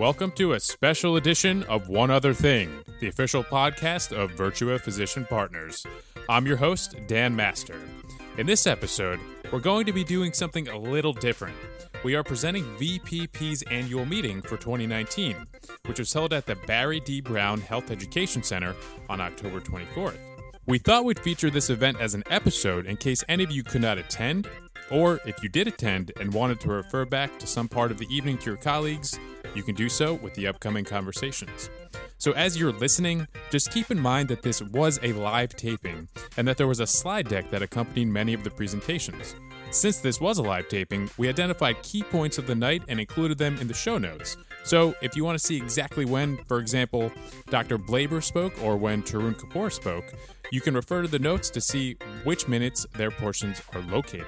Welcome to a special edition of One Other Thing, the official podcast of Virtua Physician Partners. I'm your host, Dan Master. In this episode, we're going to be doing something a little different. We are presenting VPP's annual meeting for 2019, which was held at the Barry D. Brown Health Education Center on October 24th. We thought we'd feature this event as an episode in case any of you could not attend, or if you did attend and wanted to refer back to some part of the evening to your colleagues, you can do so with the upcoming conversations. So, as you're listening, just keep in mind that this was a live taping and that there was a slide deck that accompanied many of the presentations. Since this was a live taping, we identified key points of the night and included them in the show notes. So, if you want to see exactly when, for example, Dr. Blaber spoke or when Tarun Kapoor spoke, you can refer to the notes to see which minutes their portions are located.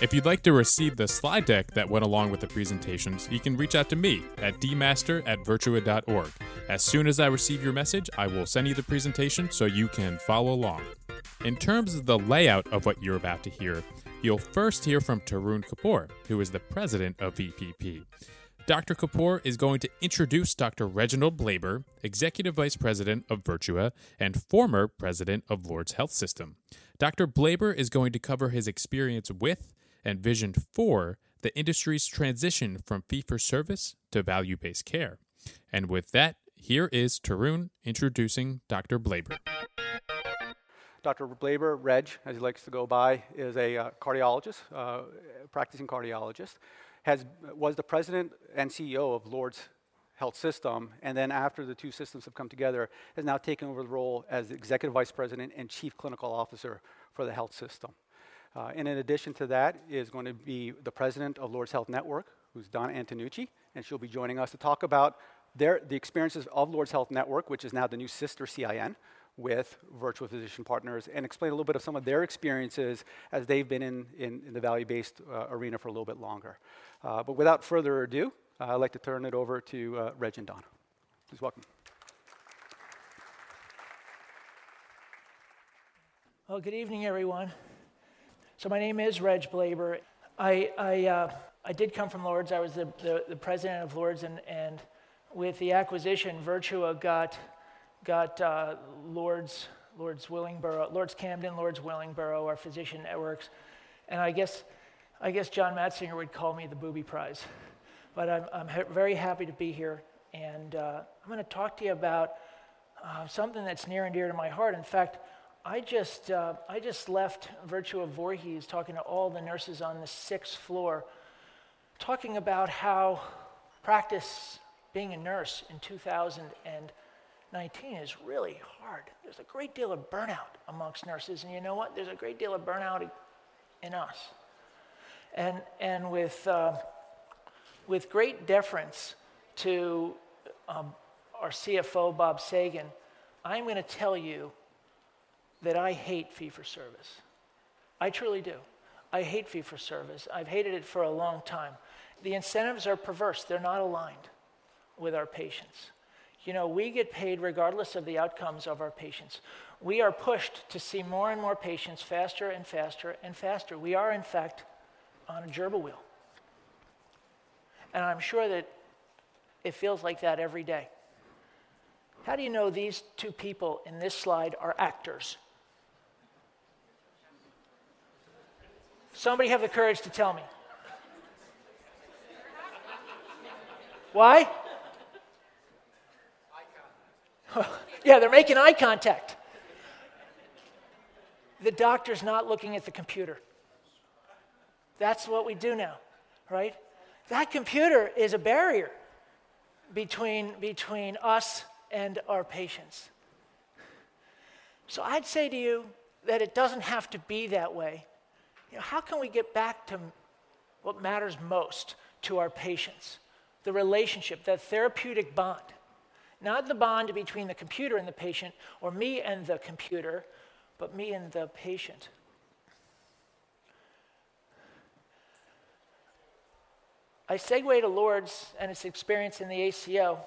If you'd like to receive the slide deck that went along with the presentations, you can reach out to me at dmaster at virtua.org. As soon as I receive your message, I will send you the presentation so you can follow along. In terms of the layout of what you're about to hear, you'll first hear from Tarun Kapoor, who is the president of VPP. Dr. Kapoor is going to introduce Dr. Reginald Blaber, Executive Vice President of Virtua and former President of Lourdes Health System. Dr. Blaber is going to cover his experience with and vision for the industry's transition from fee for service to value based care. And with that, here is Tarun introducing Dr. Blaber. Dr. Blaber, Reg, as he likes to go by, is a uh, cardiologist, uh, practicing cardiologist, has, was the president and CEO of Lourdes Health System, and then after the two systems have come together, has now taken over the role as executive vice president and chief clinical officer for the health system. Uh, and in addition to that is going to be the president of Lourdes Health Network, who's Donna Antenucci, and she'll be joining us to talk about their, the experiences of Lourdes Health Network, which is now the new sister CIN, with Virtua Physician Partners, and explain a little bit of some of their experiences as they've been in, in, in the value-based uh, arena for a little bit longer. Uh, but without further ado, uh, I'd like to turn it over to uh, Reg and Donna. Please welcome. Well, good evening, everyone. So my name is Reg Blaber. I, I, uh, I did come from Lourdes. I was the, the, the, president of Lourdes, and, and with the acquisition, Virtua got, got uh, Lourdes, Lourdes Willingboro, Lourdes Camden, Lourdes Willingboro, our physician networks. And I guess, I guess John Matzinger would call me the booby prize. But I'm, I'm ha- very happy to be here, and uh, I'm going to talk to you about uh, something that's near and dear to my heart. In fact, I just, uh, I just left Virtua Voorhees talking to all the nurses on the sixth floor, talking about how practice being a nurse in 2019 is really hard. There's a great deal of burnout amongst nurses, and you know what? There's a great deal of burnout in us. And, and with, uh, with great deference to um, our CFO, Bob Segin, I'm going to tell you that I hate fee for service. I truly do. I hate fee for service. I've hated it for a long time. The incentives are perverse, they're not aligned with our patients. You know, we get paid regardless of the outcomes of our patients. We are pushed to see more and more patients faster and faster and faster. We are, in fact, on a gerbil wheel. And I'm sure that it feels like that every day. How do you know these two people in this slide are actors? Somebody have the courage to tell me. Why? yeah, they're making eye contact. The doctor's not looking at the computer. That's what we do now, right? That computer is a barrier between, between us and our patients. So I'd say to you that it doesn't have to be that way you know, how can we get back to what matters most to our patients? The relationship, that therapeutic bond. Not the bond between the computer and the patient, or me and the computer, but me and the patient. I segue to Lourdes and its experience in the ACO,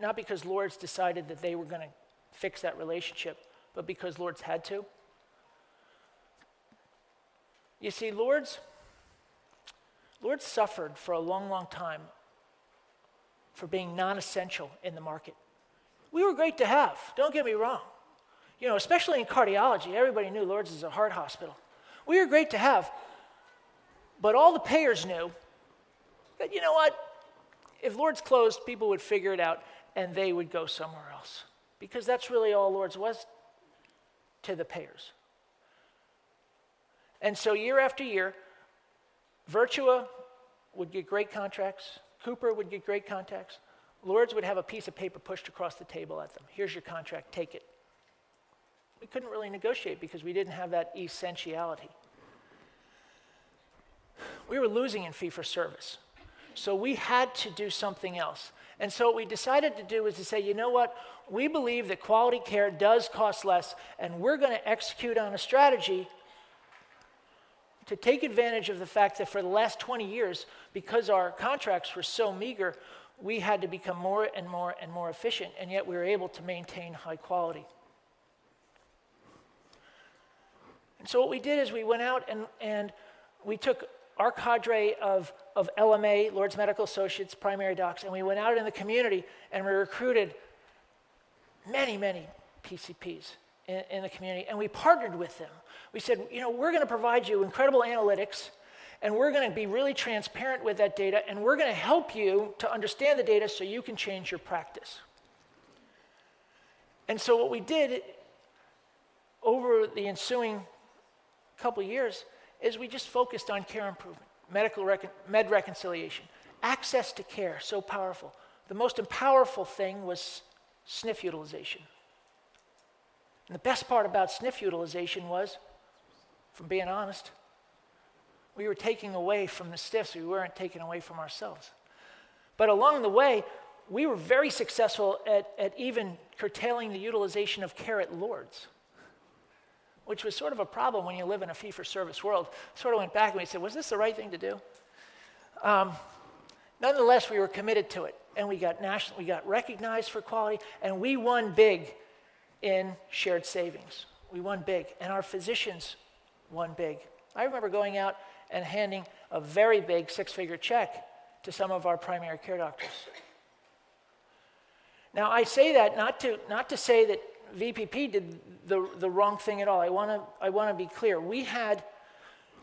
not because Lourdes decided that they were going to fix that relationship, but because Lourdes had to. You see, Lord's, Lourdes suffered for a long, long time for being non essential in the market. We were great to have, don't get me wrong. You know, especially in cardiology, everybody knew Lourdes is a heart hospital. We were great to have, but all the payers knew that, you know what, if Lourdes closed, people would figure it out and they would go somewhere else. Because that's really all Lourdes was to the payers. And so year after year, Virtua would get great contracts, Cooper would get great contracts, Lourdes would have a piece of paper pushed across the table at them. Here's your contract, take it. We couldn't really negotiate because we didn't have that essentiality. We were losing in fee for service. So we had to do something else. And so what we decided to do was to say, you know what? We believe that quality care does cost less, and we're going to execute on a strategy to take advantage of the fact that for the last 20 years, because our contracts were so meager, we had to become more and more and more efficient, and yet we were able to maintain high quality. And so what we did is we went out and, and we took our cadre of, of LMA, Lourdes Medical Associates, primary docs, and we went out in the community and we recruited many, many PCPs in, in the community, and we partnered with them. We said, you know, we're going to provide you incredible analytics, and we're going to be really transparent with that data, and we're going to help you to understand the data so you can change your practice. And so, what we did over the ensuing couple years is we just focused on care improvement, medical recon- med reconciliation, access to care, so powerful. The most powerful thing was SNF utilization. And the best part about SNF utilization was, from being honest, we were taking away from the SNFs, we weren't taking away from ourselves. But along the way, we were very successful at, at even curtailing the utilization of care at Lourdes, which was sort of a problem when you live in a fee for service world. Sort of went back and we said, was this the right thing to do? Um, nonetheless, we were committed to it, and we got, national, we got recognized for quality, and we won big in shared savings. We won big, and our physicians won big. I remember going out and handing a very big six figure check to some of our primary care doctors. Now, I say that not to, not to say that VPP did the, the wrong thing at all. I want to I wanna be clear. We had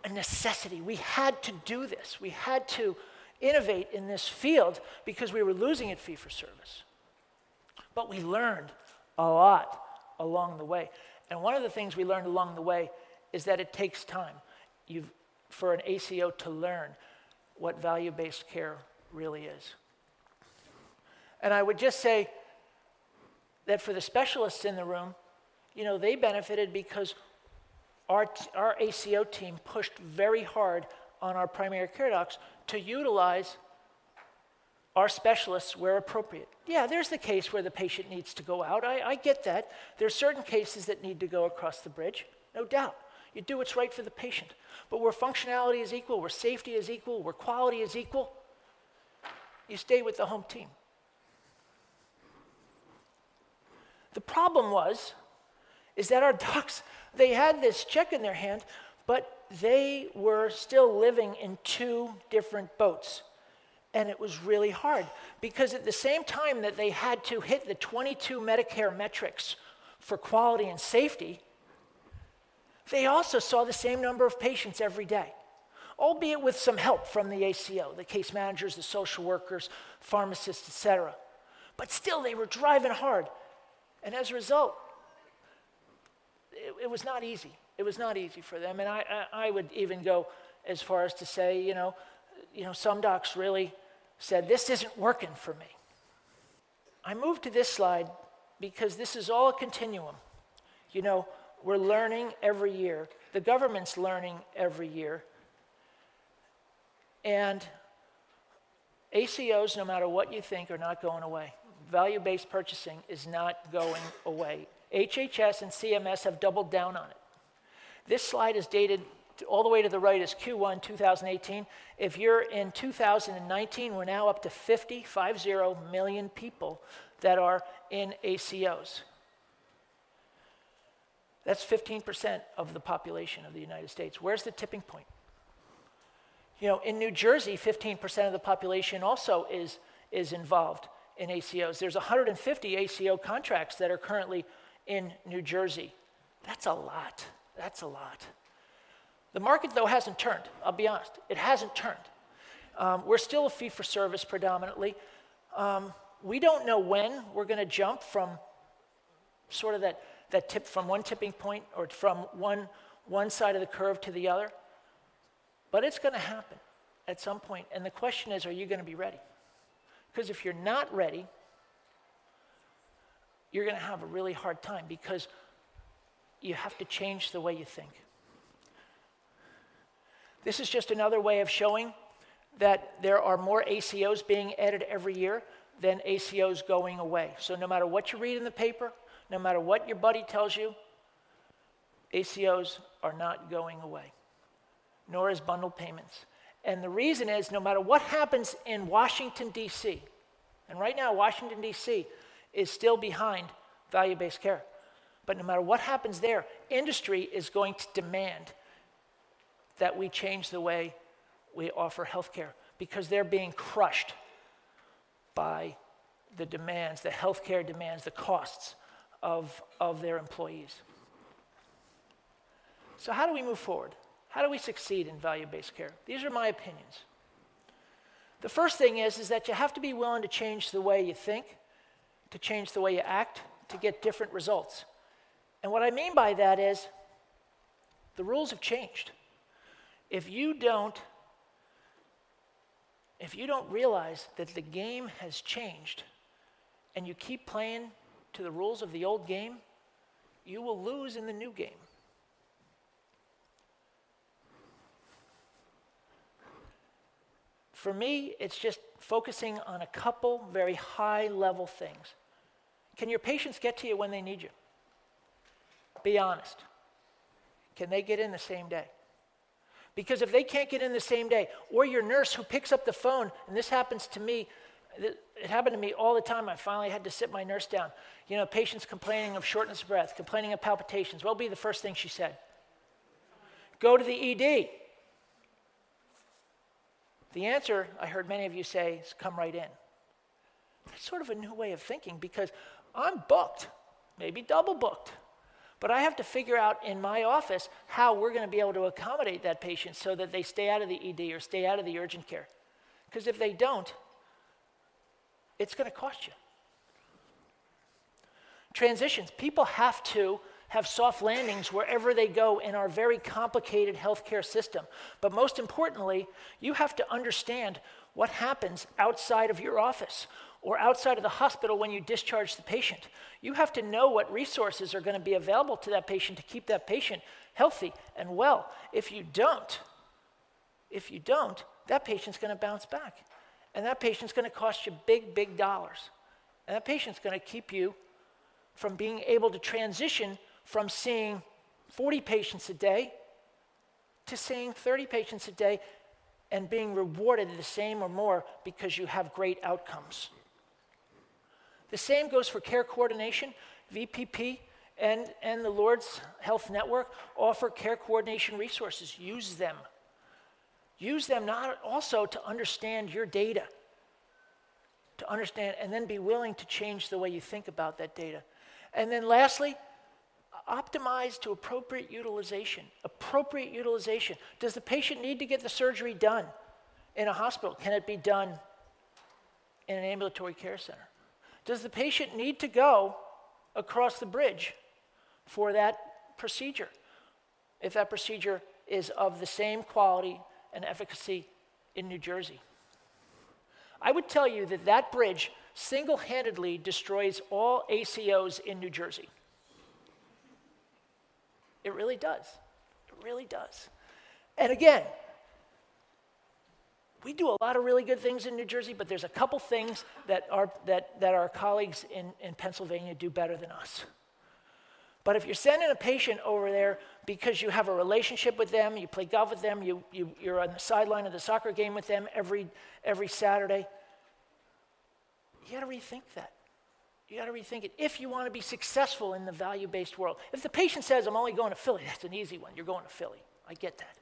a necessity. We had to do this. We had to innovate in this field because we were losing at fee for service. But we learned a lot along the way. And one of the things we learned along the way is that it takes time You've, for an ACO to learn what value based care really is. And I would just say that for the specialists in the room, you know, they benefited because our, our ACO team pushed very hard on our primary care docs to utilize our specialists where appropriate. Yeah, there's the case where the patient needs to go out. I, I get that. There are certain cases that need to go across the bridge, no doubt. You do what's right for the patient. But where functionality is equal, where safety is equal, where quality is equal, you stay with the home team. The problem was, is that our docs, they had this check in their hand, but they were still living in two different boats. And it was really hard because at the same time that they had to hit the 22 Medicare metrics for quality and safety, they also saw the same number of patients every day, albeit with some help from the ACO, the case managers, the social workers, pharmacists, etc. But still, they were driving hard. And as a result, it, it was not easy. It was not easy for them. And I, I, I would even go as far as to say, you know, you know, some docs really said, This isn't working for me. I moved to this slide because this is all a continuum. You know, we're learning every year, the government's learning every year. And ACOs, no matter what you think, are not going away. Value based purchasing is not going away. HHS and CMS have doubled down on it. This slide is dated all the way to the right is Q1 2018. If you're in 2019, we're now up to 50, 50 million people that are in ACOs. That's 15% of the population of the United States. Where's the tipping point? You know, in New Jersey, 15% of the population also is is involved in ACOs. There's 150 ACO contracts that are currently in New Jersey. That's a lot. That's a lot. The market, though, hasn't turned. I'll be honest. It hasn't turned. Um, we're still a fee for service predominantly. Um, we don't know when we're going to jump from sort of that, that tip from one tipping point or from one, one side of the curve to the other. But it's going to happen at some point. And the question is, are you going to be ready? Because if you're not ready, you're going to have a really hard time because you have to change the way you think. This is just another way of showing that there are more ACOs being added every year than ACOs going away. So no matter what you read in the paper, no matter what your buddy tells you, ACOs are not going away, nor is bundled payments. And the reason is no matter what happens in Washington, D.C., and right now, Washington, D.C. is still behind value based care. But no matter what happens there, industry is going to demand that we change the way we offer health care because they're being crushed by the demands, the healthcare demands, the costs of, of their employees. So, how do we move forward? How do we succeed in value based care? These are my opinions. The first thing is, is that you have to be willing to change the way you think, to change the way you act, to get different results. And what I mean by that is the rules have changed. If you don't if you don't realize that the game has changed and you keep playing to the rules of the old game, you will lose in the new game. For me, it's just focusing on a couple very high level things. Can your patients get to you when they need you? Be honest. Can they get in the same day? Because if they can't get in the same day, or your nurse who picks up the phone, and this happens to me, it happened to me all the time. I finally had to sit my nurse down. You know, patients complaining of shortness of breath, complaining of palpitations. What will be the first thing she said? Go to the ED. The answer, I heard many of you say, is come right in. That's sort of a new way of thinking because I'm booked, maybe double booked. But I have to figure out in my office how we're going to be able to accommodate that patient so that they stay out of the ED or stay out of the urgent care. Because if they don't, it's going to cost you. Transitions. People have to have soft landings wherever they go in our very complicated healthcare system. But most importantly, you have to understand what happens outside of your office or outside of the hospital when you discharge the patient. You have to know what resources are going to be available to that patient to keep that patient healthy and well. If you don't, if you don't, that patient's going to bounce back. And that patient's going to cost you big, big dollars. And that patient's going to keep you from being able to transition from seeing 40 patients a day to seeing 30 patients a day and being rewarded the same or more because you have great outcomes. The same goes for care coordination. VPP and, and the Lourdes Health Network offer care coordination resources. Use them. Use them not also to understand your data, to understand, and then be willing to change the way you think about that data. And then lastly, optimize to appropriate utilization. Appropriate utilization. Does the patient need to get the surgery done in a hospital? Can it be done in an ambulatory care center? Does the patient need to go across the bridge for that procedure? If that procedure is of the same quality and efficacy in New Jersey. I would tell you that that bridge single handedly destroys all ACOs in New Jersey. It really does. It really does. And again, we do a lot of really good things in New Jersey, but there's a couple things that our, that, that our colleagues in, in Pennsylvania do better than us. But if you're sending a patient over there because you have a relationship with them, you play golf with them, you, you, you're on the sideline of the soccer game with them every, every Saturday, you got to rethink that. You got to rethink it if you want to be successful in the value based world. If the patient says, I'm only going to Philly, that's an easy one. You're going to Philly. I get that.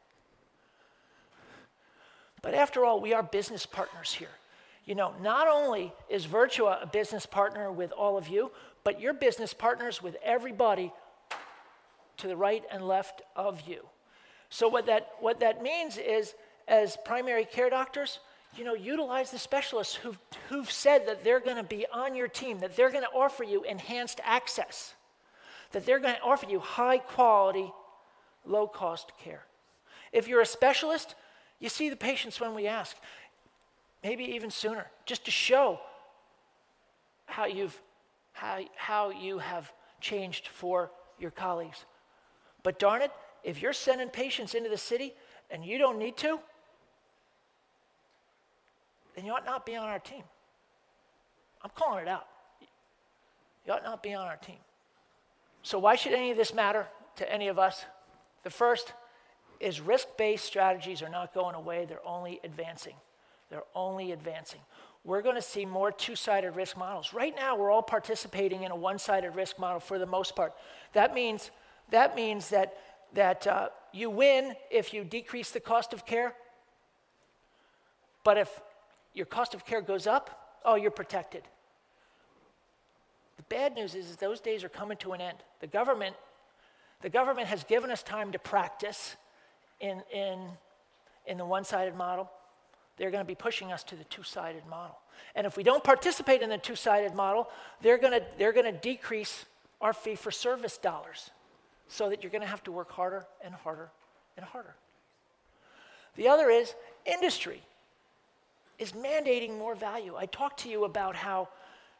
But after all, we are business partners here. you know, not only is Virtua a business partner with all of you, but you're business partners with everybody to the right and left of you. So what that what that means is as primary care doctors, you know, utilize the specialists who've, who've said that they're going to be on your team, that they're going to offer you enhanced access, that they're going to offer you high quality, low cost care. If you're a specialist, you see the patients when we ask, maybe even sooner, just to show how, you've, how, how you have changed for your colleagues. But darn it, if you're sending patients into the city and you don't need to, then you ought not be on our team. I'm calling it out. You ought not be on our team. So, why should any of this matter to any of us? The first is risk based strategies are not going away, they're only advancing. They're only advancing. We're going to see more two sided risk models. Right now, we're all participating in a one sided risk model for the most part. That means that, means that, that uh, you win if you decrease the cost of care, but if your cost of care goes up, oh, you're protected. The bad news is, is those days are coming to an end. The government, the government has given us time to practice in, in, in the one sided model. They're going to be pushing us to the two sided model. And if we don't participate in the two sided model, they're going to, they're going to decrease our fee for service dollars so that you're going to have to work harder and harder and harder. The other is industry is mandating more value. I talked to you about how,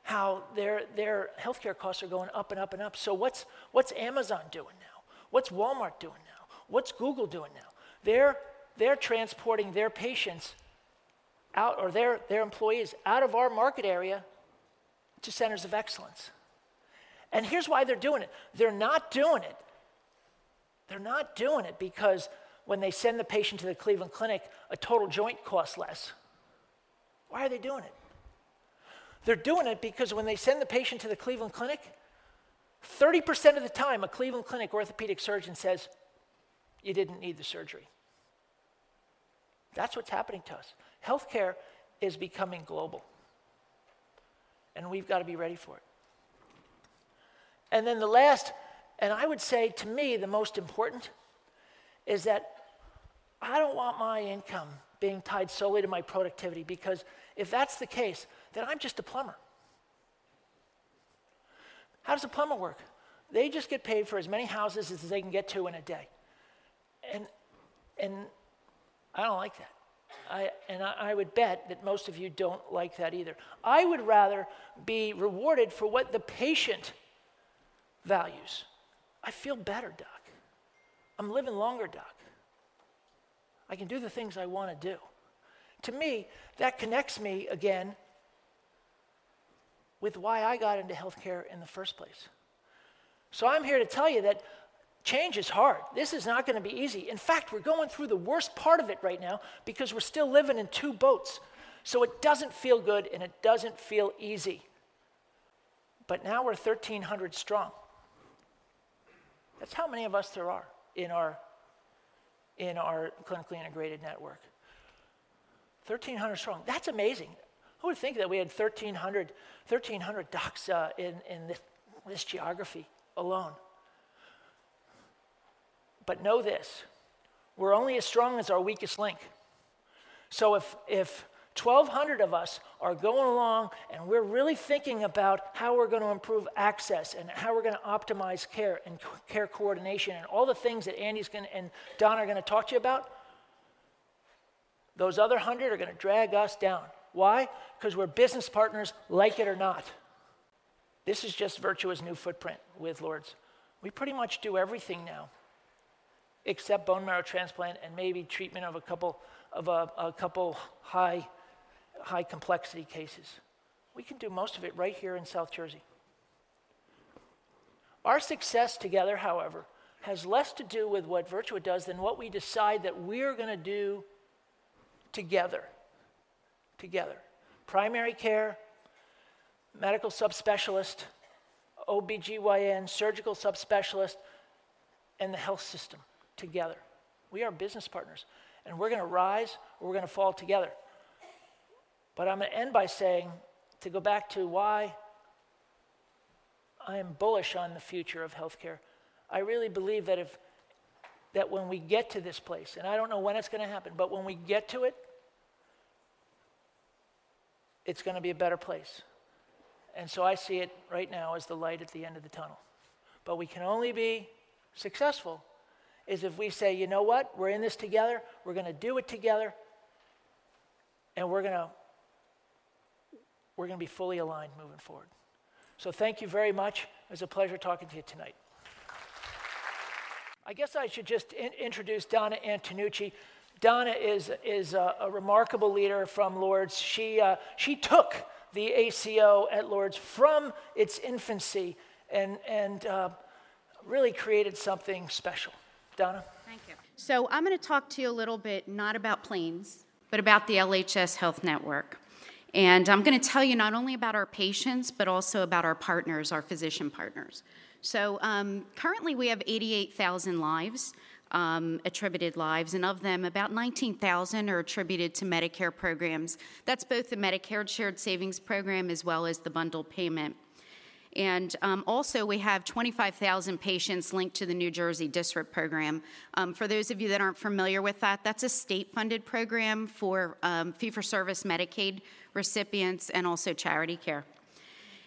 how their, their healthcare costs are going up and up and up. So, what's, what's Amazon doing now? What's Walmart doing now? What's Google doing now? They're, they're transporting their patients out, or their, their employees out of our market area to centers of excellence. And here's why they're doing it they're not doing it. They're not doing it because when they send the patient to the Cleveland Clinic, a total joint costs less. Why are they doing it? They're doing it because when they send the patient to the Cleveland Clinic, 30% of the time, a Cleveland Clinic orthopedic surgeon says, You didn't need the surgery. That's what's happening to us. Healthcare is becoming global, and we've got to be ready for it. And then the last, and I would say to me, the most important, is that I don't want my income being tied solely to my productivity because if that's the case, then I'm just a plumber. How does a plumber work? They just get paid for as many houses as they can get to in a day. And, and I don't like that. I, and I, I would bet that most of you don't like that either. I would rather be rewarded for what the patient values. I feel better, Doc. I'm living longer, Doc. I can do the things I want to do. To me, that connects me again with why I got into healthcare in the first place. So I'm here to tell you that change is hard. This is not going to be easy. In fact, we're going through the worst part of it right now because we're still living in two boats. So it doesn't feel good and it doesn't feel easy. But now we're 1,300 strong. That's how many of us there are in our in our clinically integrated network. 1,300 strong. That's amazing. Who would think that we had 1,300, 1,300 docs uh, in, in this, this geography alone? But know this we're only as strong as our weakest link. So if, if 1,200 of us are going along and we're really thinking about how we're going to improve access and how we're going to optimize care and care coordination and all the things that Andy's going to, and Don are going to talk to you about. Those other 100 are going to drag us down. Why? Because we're business partners, like it or not. This is just Virtua's new footprint with Lourdes. We pretty much do everything now, except bone marrow transplant and maybe treatment of a couple of a, a couple high high complexity cases. We can do most of it right here in South Jersey. Our success together, however, has less to do with what Virtua does than what we decide that we're going to do together. Together. Primary care, medical subspecialist, OBGYN, surgical subspecialist, and the health system together. We are business partners, and we're going to rise or we're going to fall together. But I'm going to end by saying, to go back to why I am bullish on the future of healthcare. I really believe that if that when we get to this place, and I don't know when it's going to happen, but when we get to it, it's going to be a better place. And so I see it right now as the light at the end of the tunnel. But we can only be successful is if we say, you know what, we're in this together, we're going to do it together, and we're going to we're going to be fully aligned moving forward. So thank you very much. It was a pleasure talking to you tonight. I guess I should just in- introduce Donna Antenucci. Donna is, is a, a remarkable leader from Lourdes. She, uh, she took the ACO at Lourdes from its infancy and, and uh, really created something special. Donna? Thank you. So, I'm going to talk to you a little bit not about planes, but about the LHS Health Network. And I'm going to tell you not only about our patients, but also about our partners, our physician partners. So um, currently we have 88,000 lives. Um, attributed lives, and of them, about 19,000 are attributed to Medicare programs. That's both the Medicare Shared Savings Program as well as the bundled payment. And um, also, we have 25,000 patients linked to the New Jersey DSRIP program. Um, for those of you that aren't familiar with that, that's a state funded program for um, fee for service Medicaid recipients and also charity care.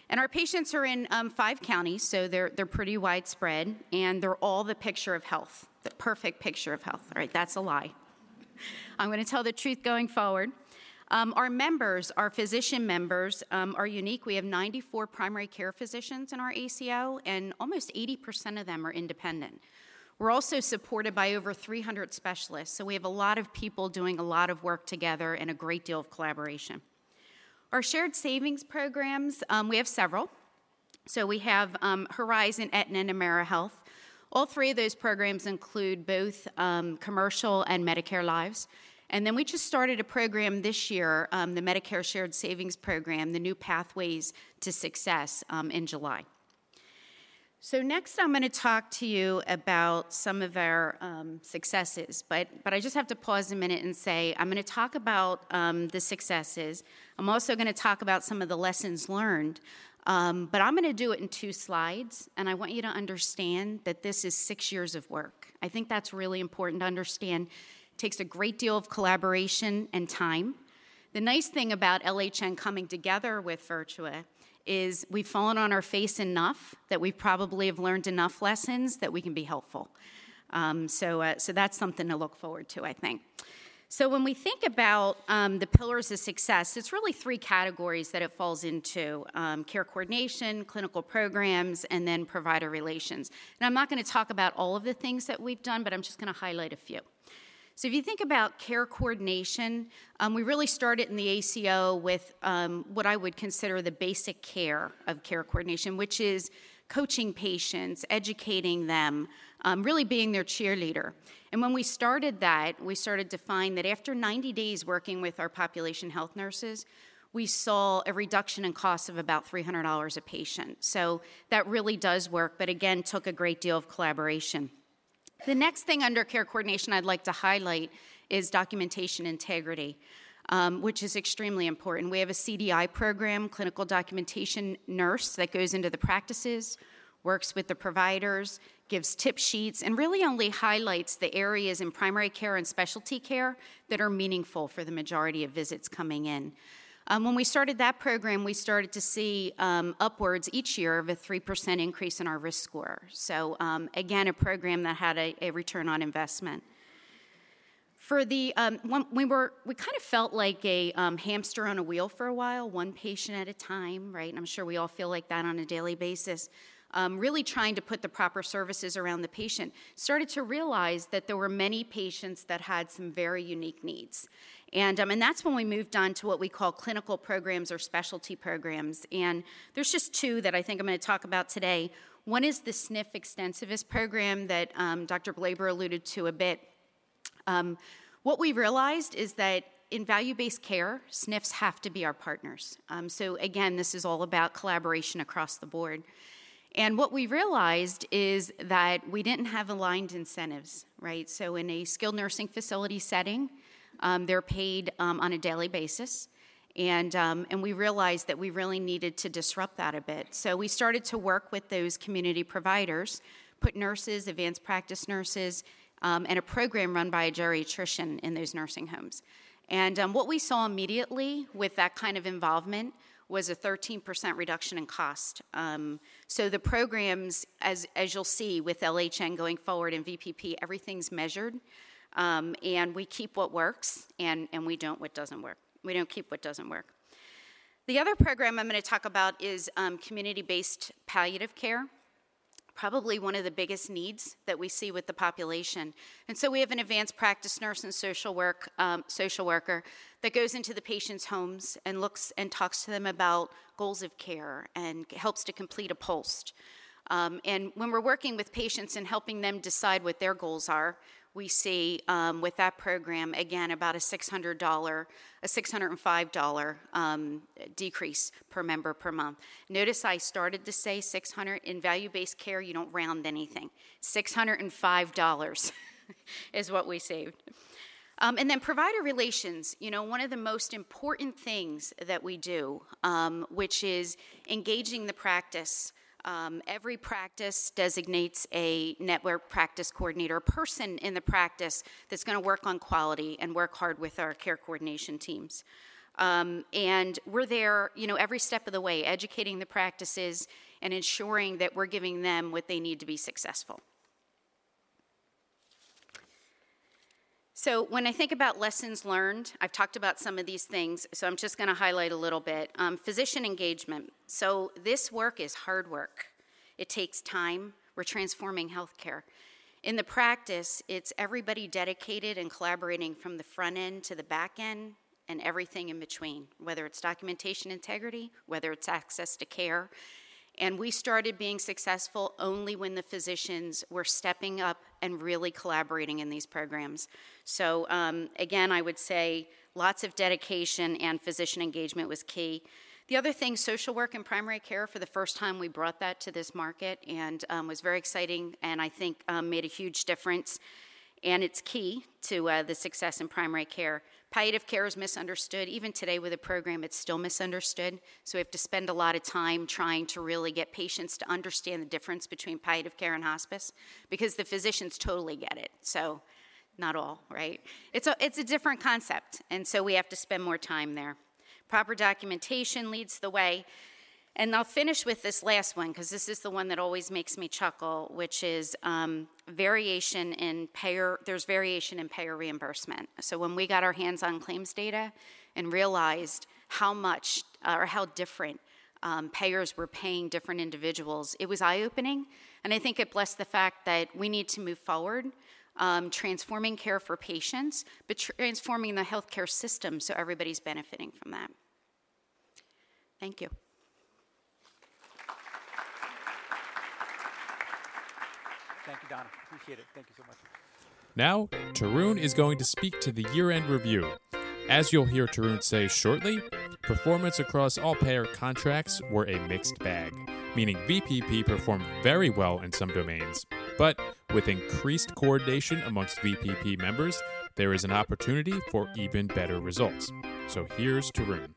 And our patients are in um, five counties, so they're, they're pretty widespread, and they're all the picture of health, the perfect picture of health. All right, that's a lie. I'm going to tell the truth going forward. Um, our members, our physician members, um, are unique. We have 94 primary care physicians in our ACO, and almost 80% of them are independent. We're also supported by over 300 specialists, so we have a lot of people doing a lot of work together and a great deal of collaboration. Our shared savings programs, um, we have several. So we have um, Horizon, Aetna, and AmeriHealth. All three of those programs include both um, commercial and Medicare lives. And then we just started a program this year, um, the Medicare Shared Savings Program, the New Pathways to Success, um, in July. So next, I'm going to talk to you about some of our um, successes, but but I just have to pause a minute and say I'm going to talk about um, the successes. I'm also going to talk about some of the lessons learned, um, but I'm going to do it in two slides, and I want you to understand that this is six years of work. I think that's really important to understand. Takes a great deal of collaboration and time. The nice thing about LHN coming together with Virtua is we've fallen on our face enough that we probably have learned enough lessons that we can be helpful. Um, so, uh, so that's something to look forward to, I think. So, when we think about um, the pillars of success, it's really three categories that it falls into um, care coordination, clinical programs, and then provider relations. And I'm not going to talk about all of the things that we've done, but I'm just going to highlight a few. So, if you think about care coordination, um, we really started in the ACO with um, what I would consider the basic care of care coordination, which is coaching patients, educating them, um, really being their cheerleader. And when we started that, we started to find that after 90 days working with our population health nurses, we saw a reduction in costs of about $300 a patient. So that really does work, but again, took a great deal of collaboration. The next thing under care coordination I'd like to highlight is documentation integrity. Um, which is extremely important. We have a CDI program, clinical documentation nurse, that goes into the practices, works with the providers, gives tip sheets, and really only highlights the areas in primary care and specialty care that are meaningful for the majority of visits coming in. Um, when we started that program, we started to see um, upwards each year of a 3% increase in our risk score. So, um, again, a program that had a, a return on investment. For the, um, we were, we kind of felt like a um, hamster on a wheel for a while, one patient at a time, right? And I'm sure we all feel like that on a daily basis. Um, really trying to put the proper services around the patient, started to realize that there were many patients that had some very unique needs. And, um, and that's when we moved on to what we call clinical programs or specialty programs. And there's just two that I think I'm going to talk about today. One is the SNF extensivist program that um, Dr. Blaber alluded to a bit. Um, what we realized is that in value based care, SNFs have to be our partners. Um, so, again, this is all about collaboration across the board. And what we realized is that we didn't have aligned incentives, right? So, in a skilled nursing facility setting, um, they're paid um, on a daily basis. And, um, and we realized that we really needed to disrupt that a bit. So we started to work with those community providers, put nurses, advanced practice nurses, um, and a program run by a geriatrician in those nursing homes. And um, what we saw immediately with that kind of involvement was a 13% reduction in cost. Um, so the programs, as, as you'll see with LHN going forward and VPP, everything's measured. Um, and we keep what works and, and we don't what doesn't work. We don't keep what doesn't work. The other program I'm going to talk about is um, community based palliative care probably one of the biggest needs that we see with the population. And so we have an advanced practice nurse and social work um, social worker that goes into the patient's homes and looks and talks to them about goals of care and helps to complete a POLST. Um, and when we're working with patients and helping them decide what their goals are, we see um, with that program again about a $600 a $605 um, decrease per member per month. Notice i started to say 600 in value-based care you don't round anything. $605 is what we saved. Um, and then provider relations, you know, one of the most important things that we do, um, which is engaging the practice um, every practice designates a network practice coordinator, a person in the practice that's going to work on quality and work hard with our care coordination teams. Um, and we're there, you know, every step of the way, educating the practices and ensuring that we're giving them what they need to be successful. So, when I think about lessons learned, I've talked about some of these things, so I'm just going to highlight a little bit. Um, physician engagement. So, this work is hard work, it takes time. We're transforming healthcare. In the practice, it's everybody dedicated and collaborating from the front end to the back end and everything in between, whether it's documentation integrity, whether it's access to care. And we started being successful only when the physicians were stepping up and really collaborating in these programs. So, um, again, I would say lots of dedication and physician engagement was key. The other thing, social work and primary care, for the first time we brought that to this market and um, was very exciting and I think um, made a huge difference. And it's key to uh, the success in primary care. Palliative care is misunderstood. Even today, with a program, it's still misunderstood. So we have to spend a lot of time trying to really get patients to understand the difference between palliative care and hospice because the physicians totally get it. So, not all, right? It's a, it's a different concept, and so we have to spend more time there. Proper documentation leads the way. And I'll finish with this last one because this is the one that always makes me chuckle, which is um, variation in payer. There's variation in payer reimbursement. So when we got our hands on claims data and realized how much uh, or how different um, payers were paying different individuals, it was eye opening. And I think it blessed the fact that we need to move forward, um, transforming care for patients, but transforming the healthcare system so everybody's benefiting from that. Thank you. Thank you, Donna. Appreciate it. Thank you so much. Now, Tarun is going to speak to the year end review. As you'll hear Tarun say shortly, performance across all payer contracts were a mixed bag, meaning VPP performed very well in some domains. But with increased coordination amongst VPP members, there is an opportunity for even better results. So here's Tarun.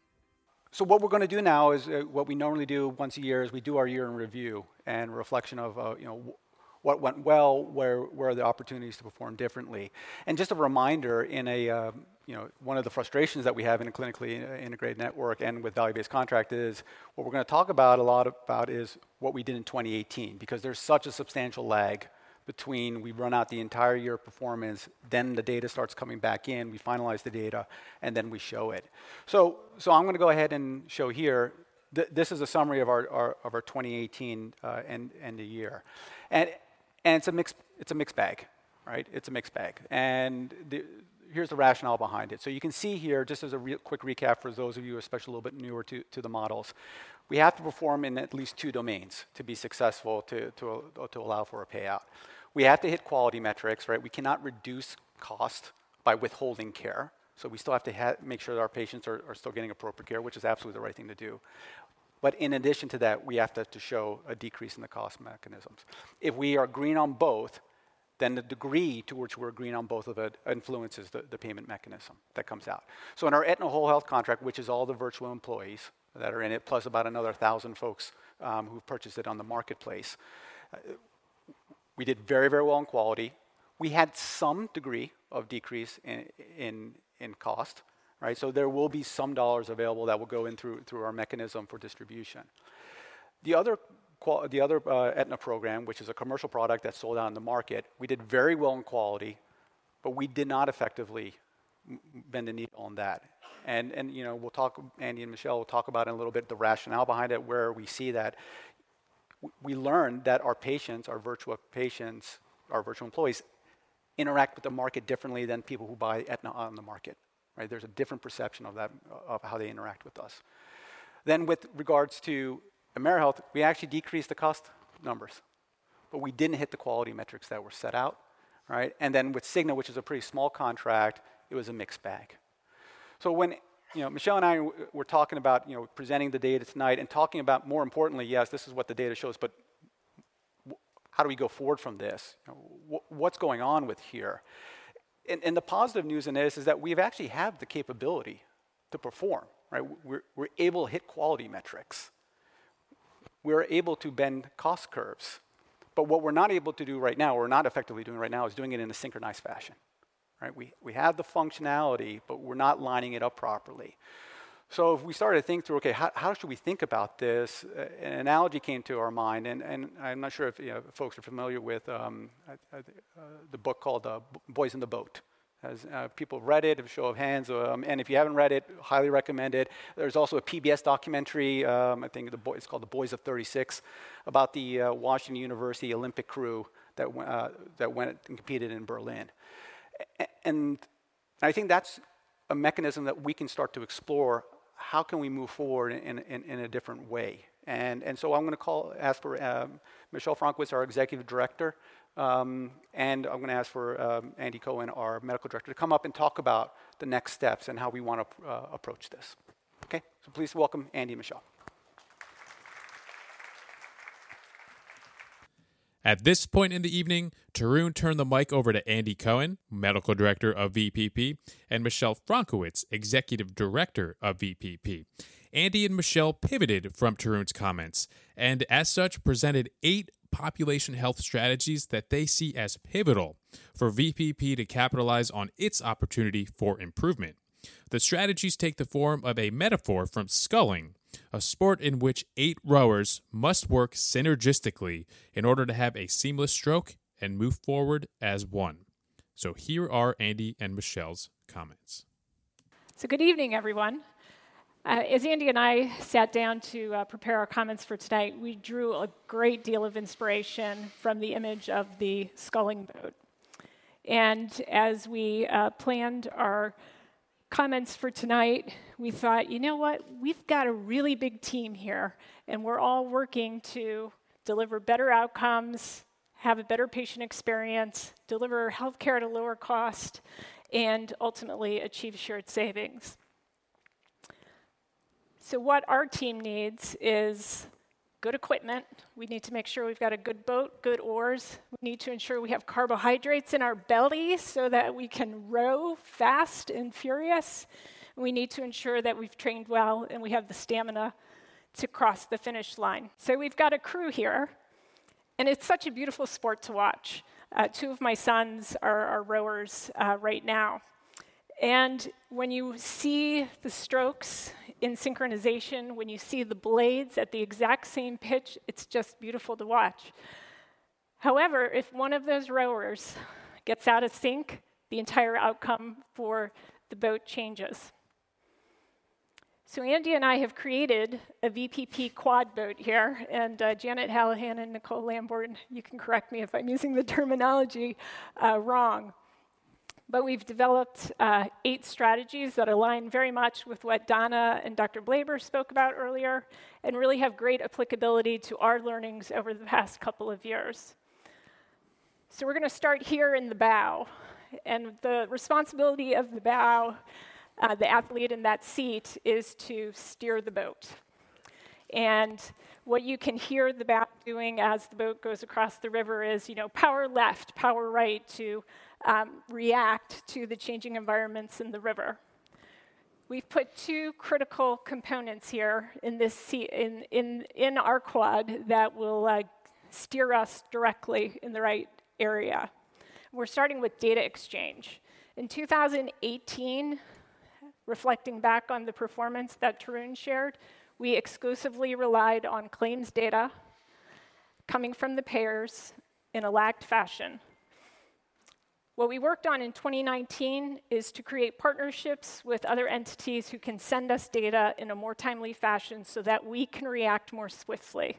So what we're going to do now is uh, what we normally do once a year is we do our year in review and reflection of uh, you know what went well, where, where are the opportunities to perform differently. And just a reminder, in a, uh, you know, one of the frustrations that we have in a clinically integrated network and with value-based contract is what we're going to talk about a lot about is what we did in 2018 because there's such a substantial lag between we run out the entire year of performance, then the data starts coming back in, we finalize the data, and then we show it. So, so I'm going to go ahead and show here. Th- this is a summary of our, our of our 2018 uh, end, end of year. And and it's a mixed, it's a mixed bag, right? It's a mixed bag. And the, here's the rationale behind it. So you can see here, just as a re- quick recap for those of you, especially a little bit newer to, to the models, we have to perform in at least two domains to be successful to, to, to allow for a payout. We have to hit quality metrics, right? We cannot reduce cost by withholding care. So we still have to ha- make sure that our patients are, are still getting appropriate care, which is absolutely the right thing to do. But in addition to that, we have to, to show a decrease in the cost mechanisms. If we are green on both, then the degree to which we're agreeing on both of it influences the, the payment mechanism that comes out. So in our Aetna Whole Health contract, which is all the Virtua employees that are in it, plus about another thousand folks um, who've purchased it on the marketplace, we did very, very well in quality. We had some degree of decrease in, in, in cost, right? So there will be some dollars available that will go in through, through our mechanism for distribution. The other the other uh, Aetna program, which is a commercial product that's sold out in the market, we did very well in quality, but we did not effectively bend the needle on that. And, and you know, we'll talk, Andy and Michelle will talk about in a little bit the rationale behind it, where we see that we learned that our patients, our Virtua patients, our Virtua employees, interact with the market differently than people who buy Aetna on the market. Right? There's a different perception of that, of how they interact with us. Then, with regards to AmeriHealth, we actually decreased the cost numbers, but we didn't hit the quality metrics that were set out, right? And then with Cigna, which is a pretty small contract, it was a mixed bag. So when you know, Michelle and I were talking about, you know, presenting the data tonight and talking about, more importantly, yes, this is what the data shows, but how do we go forward from this? You know, wh- what's going on with here? And, and, the positive news in this is that we've actually have the capability to perform, right? We're, we're able to hit quality metrics we're able to bend cost curves. But what we're not able to do right now, or not effectively doing right now, is doing it in a synchronized fashion. Right? We, we have the functionality, but we're not lining it up properly. So if we started to think through, okay, how, how should we think about this? Uh, an analogy came to our mind, and, and I'm not sure if you know, folks are familiar with um, uh, the book called uh, Boys in the Boat. Has uh, people read it? A show of hands. Um, and if you haven't read it, highly recommend it. There's also a PBS documentary. Um, I think the boy, it's called The Boys of 36, about the uh, Washington University Olympic crew that went, uh, that went and competed in Berlin. And I think that's a mechanism that we can start to explore. How can we move forward in, in, in a different way? And, and so I'm going to call, ask for um, Michelle Fronckiewicz, our executive director, um, and I'm going to ask for um, Andy Cohen, our medical director, to come up and talk about the next steps and how we want to uh, approach this. Okay, so please welcome Andy and Michelle. At this point in the evening, Tarun turned the mic over to Andy Cohen, Medical Director of VPP, and Michelle Fronckiewicz, Executive Director of VPP. Andy and Michelle pivoted from Tarun's comments and, as such, presented eight population health strategies that they see as pivotal for VPP to capitalize on its opportunity for improvement. The strategies take the form of a metaphor from sculling, a sport in which eight rowers must work synergistically in order to have a seamless stroke and move forward as one. So here are Andy and Michelle's comments. So, good evening, everyone. Uh, as Andy and I sat down to uh, prepare our comments for tonight, we drew a great deal of inspiration from the image of the sculling boat. And as we uh, planned our comments for tonight, we thought, you know what? We've got a really big team here, and we're all working to deliver better outcomes, have a better patient experience, deliver healthcare at a lower cost, and ultimately achieve shared savings. So, what our team needs is good equipment. We need to make sure we've got a good boat, good oars. We need to ensure we have carbohydrates in our belly so that we can row fast and furious. We need to ensure that we've trained well and we have the stamina to cross the finish line. So, we've got a crew here, and it's such a beautiful sport to watch. Uh, two of my sons are, are rowers uh, right now. And when you see the strokes in synchronization, when you see the blades at the exact same pitch, it's just beautiful to watch. However, if one of those rowers gets out of sync, the entire outcome for the boat changes. So, Andy and I have created a VPP quad boat here, and uh, Janet Hallahan and Nicole Lamborn, you can correct me if I'm using the terminology uh, wrong. But we've developed uh, eight strategies that align very much with what Donna and Dr. Blaber spoke about earlier and really have great applicability to our learnings over the past couple of years. So we're going to start here in the bow. And the responsibility of the bow, uh, the athlete in that seat, is to steer the boat. And what you can hear the bat doing as the boat goes across the river is, you know, power left, power right to um, react to the changing environments in the river. We've put two critical components here in this in, in, in our quad that will uh, steer us directly in the right area. We're starting with data exchange. In 2018, reflecting back on the performance that Tarun shared, we exclusively relied on claims data coming from the payers in a lagged fashion. What we worked on in 2019 is to create partnerships with other entities who can send us data in a more timely fashion so that we can react more swiftly.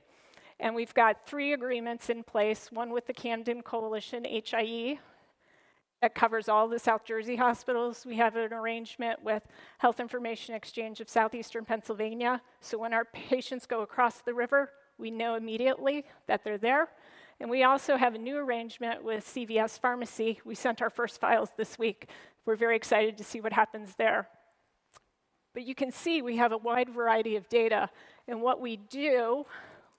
And we've got three agreements in place one with the Camden Coalition, HIE, that covers all the South Jersey hospitals. We have an arrangement with Health Information Exchange of Southeastern Pennsylvania. So when our patients go across the river, we know immediately that they're there. And we also have a new arrangement with CVS Pharmacy. We sent our first files this week. We're very excited to see what happens there. But you can see we have a wide variety of data. And what we do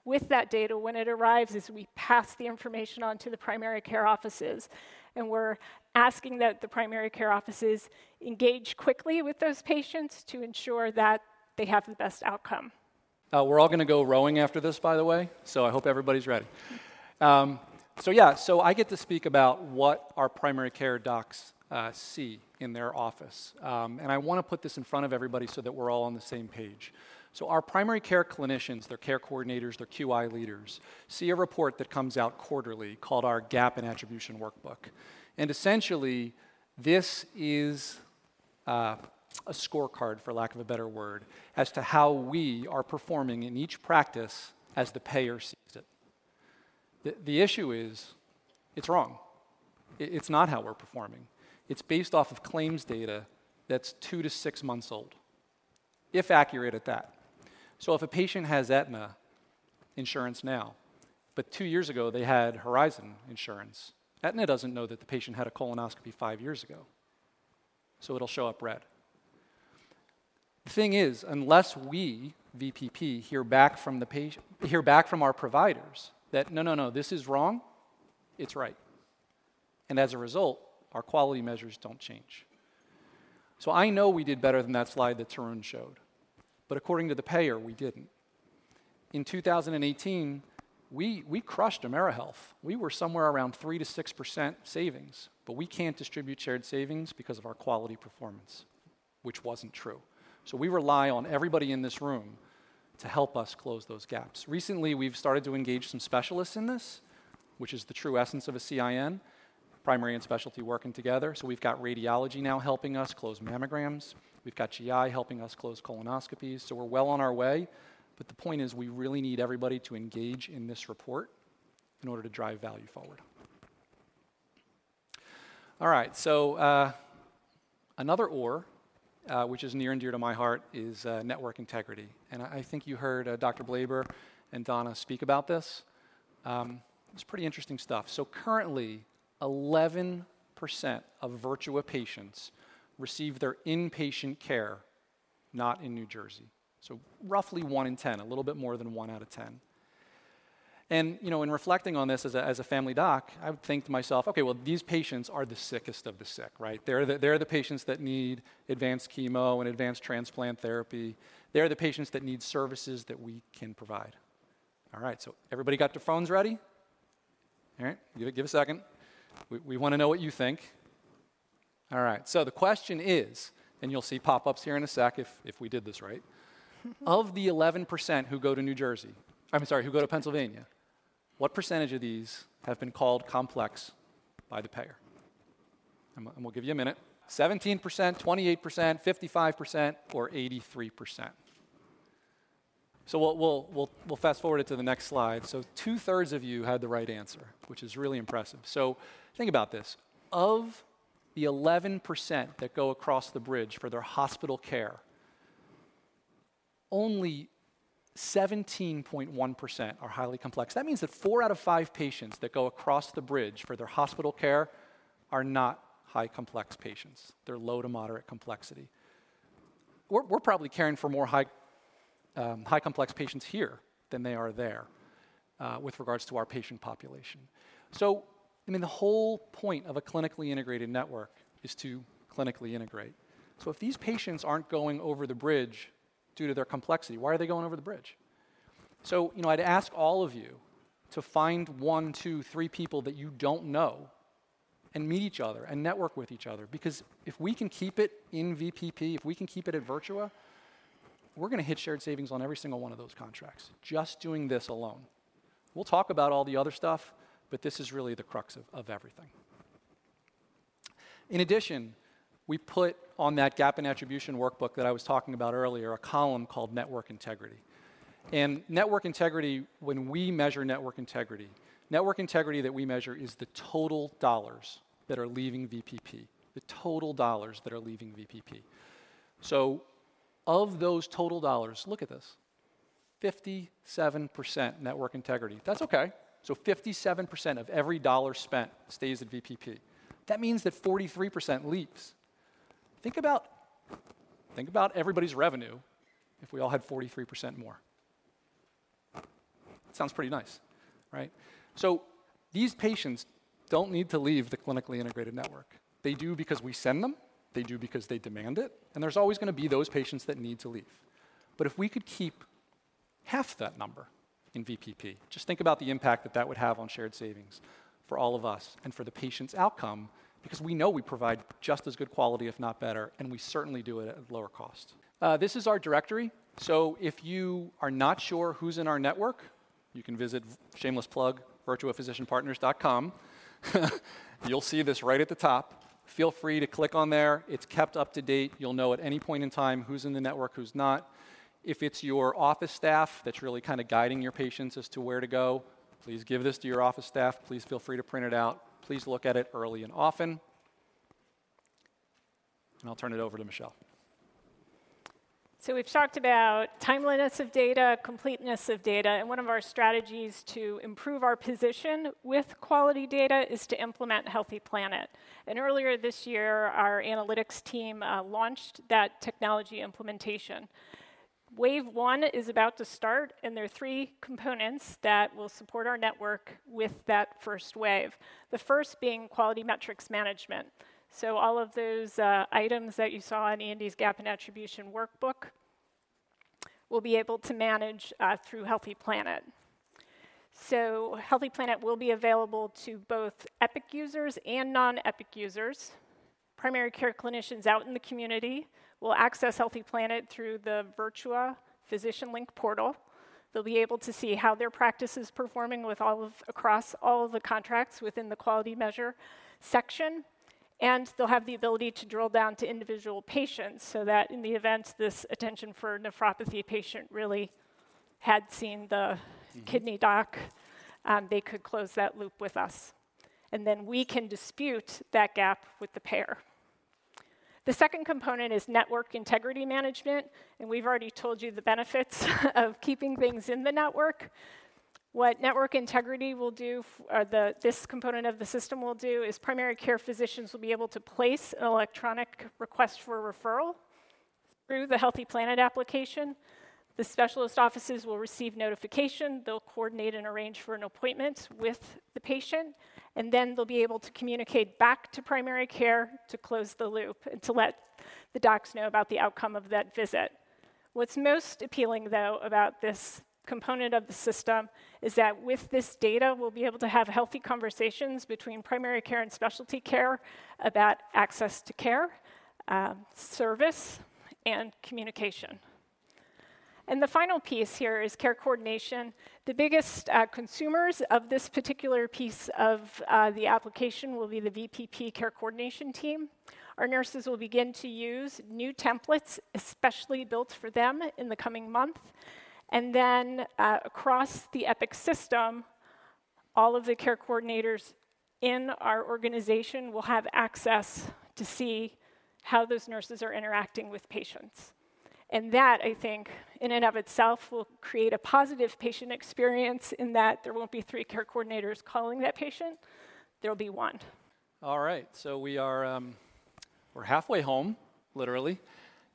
with that data when it arrives is we pass the information on to the primary care offices. And we're asking that the primary care offices engage quickly with those patients to ensure that they have the best outcome. Uh, we're all going to go rowing after this, by the way, so I hope everybody's ready. Um, so, yeah, so I get to speak about what our primary care docs uh, see in their office. Um, and I want to put this in front of everybody so that we're all on the same page. So, our primary care clinicians, their care coordinators, their QI leaders, see a report that comes out quarterly called our Gap and Attribution Workbook. And essentially, this is uh, a scorecard, for lack of a better word, as to how we are performing in each practice as the payer sees it. The, the issue is, it's wrong. It, it's not how we're performing. It's based off of claims data that's two to six months old, if accurate at that. So if a patient has Aetna insurance now, but two years ago they had Horizon insurance, Aetna doesn't know that the patient had a colonoscopy five years ago. So it'll show up red. The thing is, unless we, VPP, hear back from the hear back from our providers that no, no, no, this is wrong, it's right. And as a result, our quality measures don't change. So I know we did better than that slide that Tarun showed. But according to the payer, we didn't. In 2018, we, we crushed AmeriHealth. We were somewhere around 3 to 6% savings, but we can't distribute shared savings because of our quality performance, which wasn't true. So we rely on everybody in this room to help us close those gaps. Recently, we've started to engage some specialists in this, which is the true essence of a CIN, primary and specialty working together. So we've got radiology now helping us close mammograms. We've got GI helping us close colonoscopies. So we're well on our way. But the point is, we really need everybody to engage in this report in order to drive value forward. All right, so uh, another oar, uh, which is near and dear to my heart, is uh, network integrity. And I, think you heard uh, Dr. Blaber and Donna speak about this. Um, it's pretty interesting stuff. So currently, 11% of Virtua patients receive their inpatient care not in New Jersey. So roughly one in 10, a little bit more than one out of 10. And you know, in reflecting on this as a, as a family doc, I would think to myself, okay, well, these patients are the sickest of the sick, right? They're the, they're the patients that need advanced chemo and advanced transplant therapy. They're the patients that need services that we can provide. All right, so everybody got their phones ready? All right, give, it, give a second. We, we want to know what you think. All right, so the question is, and you'll see pop ups here in a sec if, if we did this right. of the 11% who go to New Jersey, I'm sorry, who go to Pennsylvania, what percentage of these have been called complex by the payer? And we'll give you a minute. 17%, 28%, 55%, or 83%. So we'll, we'll, we'll, we'll fast forward it to the next slide. So two thirds of you had the right answer, which is really impressive. So think about this. Of the 11% that go across the bridge for their hospital care, only 17.1% are highly complex. That means that four out of five patients that go across the bridge for their hospital care are not high complex patients. They're low to moderate complexity. We're, we're probably caring for more high, um, high complex patients here than they are there uh, with regards to our patient population. So, I mean, the whole point of a clinically integrated network is to clinically integrate. So, if these patients aren't going over the bridge due to their complexity, why are they going over the bridge? So, you know, I'd ask all of you to find one, two, three people that you don't know and meet each other and network with each other. Because if we can keep it in VPP, if we can keep it at Virtua, we're going to hit shared savings on every single one of those contracts, just doing this alone. We'll talk about all the other stuff, but this is really the crux of, of everything. In addition, we put on that gap and attribution workbook that I was talking about earlier a column called network integrity. And network integrity, when we measure network integrity, network integrity that we measure is the total dollars that are leaving VPP, the total dollars that are leaving VPP. So, of those total dollars, look at this 57% network integrity. That's okay. So, 57% of every dollar spent stays at VPP. That means that 43% leaves. Think about, think about everybody's revenue if we all had 43% more. Sounds pretty nice, right? So these patients don't need to leave the clinically integrated network. They do because we send them, they do because they demand it, and there's always going to be those patients that need to leave. But if we could keep half that number in VPP, just think about the impact that that would have on shared savings for all of us and for the patient's outcome, because we know we provide just as good quality, if not better, and we certainly do it at lower cost. Uh, this is our directory. So if you are not sure who's in our network, you can visit, shameless plug, virtuaphysicianpartners.com. You'll see this right at the top. Feel free to click on there. It's kept up to date. You'll know at any point in time who's in the network, who's not. If it's your office staff that's really kind of guiding your patients as to where to go, please give this to your office staff. Please feel free to print it out. Please look at it early and often. And I'll turn it over to Michelle. So we've talked about timeliness of data, completeness of data, and one of our strategies to improve our position with quality data is to implement Healthy Planet. And earlier this year, our analytics team uh, launched that technology implementation. Wave one is about to start, and there are three components that will support our network with that first wave. The first being quality metrics management. So all of those uh, items that you saw in Andy's gap and attribution workbook will be able to manage uh, through Healthy Planet. So Healthy Planet will be available to both Epic users and non-Epic users. Primary care clinicians out in the community will access Healthy Planet through the Virtua Physician Link portal. They'll be able to see how their practice is performing with all of, across all of the contracts within the quality measure section and they'll have the ability to drill down to individual patients so that in the event this attention for nephropathy patient really had seen the mm-hmm. kidney doc, um, they could close that loop with us. And then we can dispute that gap with the payer. The second component is network integrity management, and we've already told you the benefits of keeping things in the network. What network integrity will do, or the, this component of the system will do, is primary care physicians will be able to place an electronic request for referral through the Healthy Planet application. The specialist offices will receive notification, they'll coordinate and arrange for an appointment with the patient, and then they'll be able to communicate back to primary care to close the loop and to let the docs know about the outcome of that visit. What's most appealing, though, about this component of the system is that with this data, we'll be able to have healthy conversations between primary care and specialty care about access to care, um, service, and communication. And the final piece here is care coordination. The biggest uh, consumers of this particular piece of uh, the application will be the VPP care coordination team. Our nurses will begin to use new templates, especially built for them, in the coming month. And then uh, across the EPIC system, all of the care coordinators in our organization will have access to see how those nurses are interacting with patients. And that, I think, in and of itself, will create a positive patient experience in that there won't be three care coordinators calling that patient, there'll be one. All right, so we are um, we're halfway home, literally.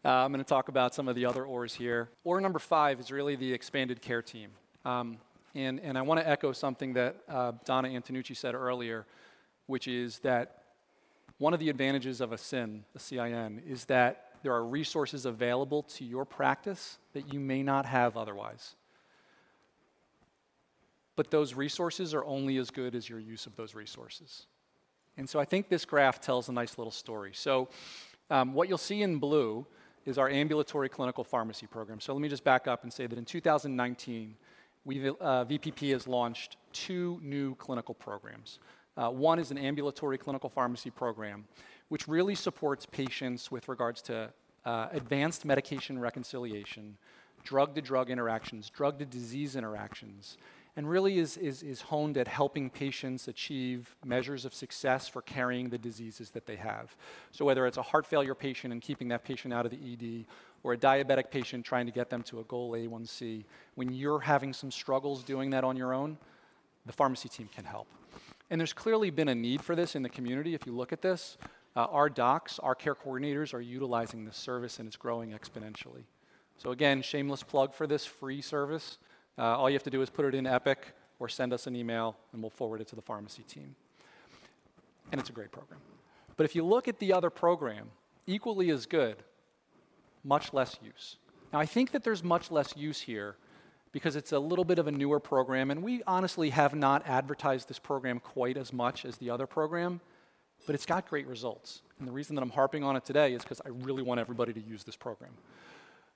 Uh, I'm going to talk about some of the other oars here. Oar number five is really the expanded care team. Um, and, and I want to echo something that uh, Donna Antenucci said earlier, which is that one of the advantages of a CIN, a CIN, is that there are resources available to your practice that you may not have otherwise. But those resources are only as good as your use of those resources. And so I think this graph tells a nice little story. So, um, what you'll see in blue is our ambulatory clinical pharmacy program. So, let me just back up and say that in 2019, we uh, VPP has launched two new clinical programs. Uh, one is an ambulatory clinical pharmacy program, which really supports patients with regards to uh, advanced medication reconciliation, drug to drug interactions, drug to disease interactions, and really is, is, is honed at helping patients achieve measures of success for carrying the diseases that they have. So, whether it's a heart failure patient and keeping that patient out of the ED, or a diabetic patient trying to get them to a goal A1C, when you're having some struggles doing that on your own, the pharmacy team can help. And there's clearly been a need for this in the community. If you look at this, uh, our docs, our care coordinators are utilizing this service and it's growing exponentially. So, again, shameless plug for this free service. Uh, all you have to do is put it in Epic or send us an email and we'll forward it to the pharmacy team. And it's a great program. But if you look at the other program, equally as good, much less use. Now, I think that there's much less use here because it's a little bit of a newer program, and we honestly have not advertised this program quite as much as the other program, but it's got great results. And the reason that I'm harping on it today is because I really want everybody to use this program.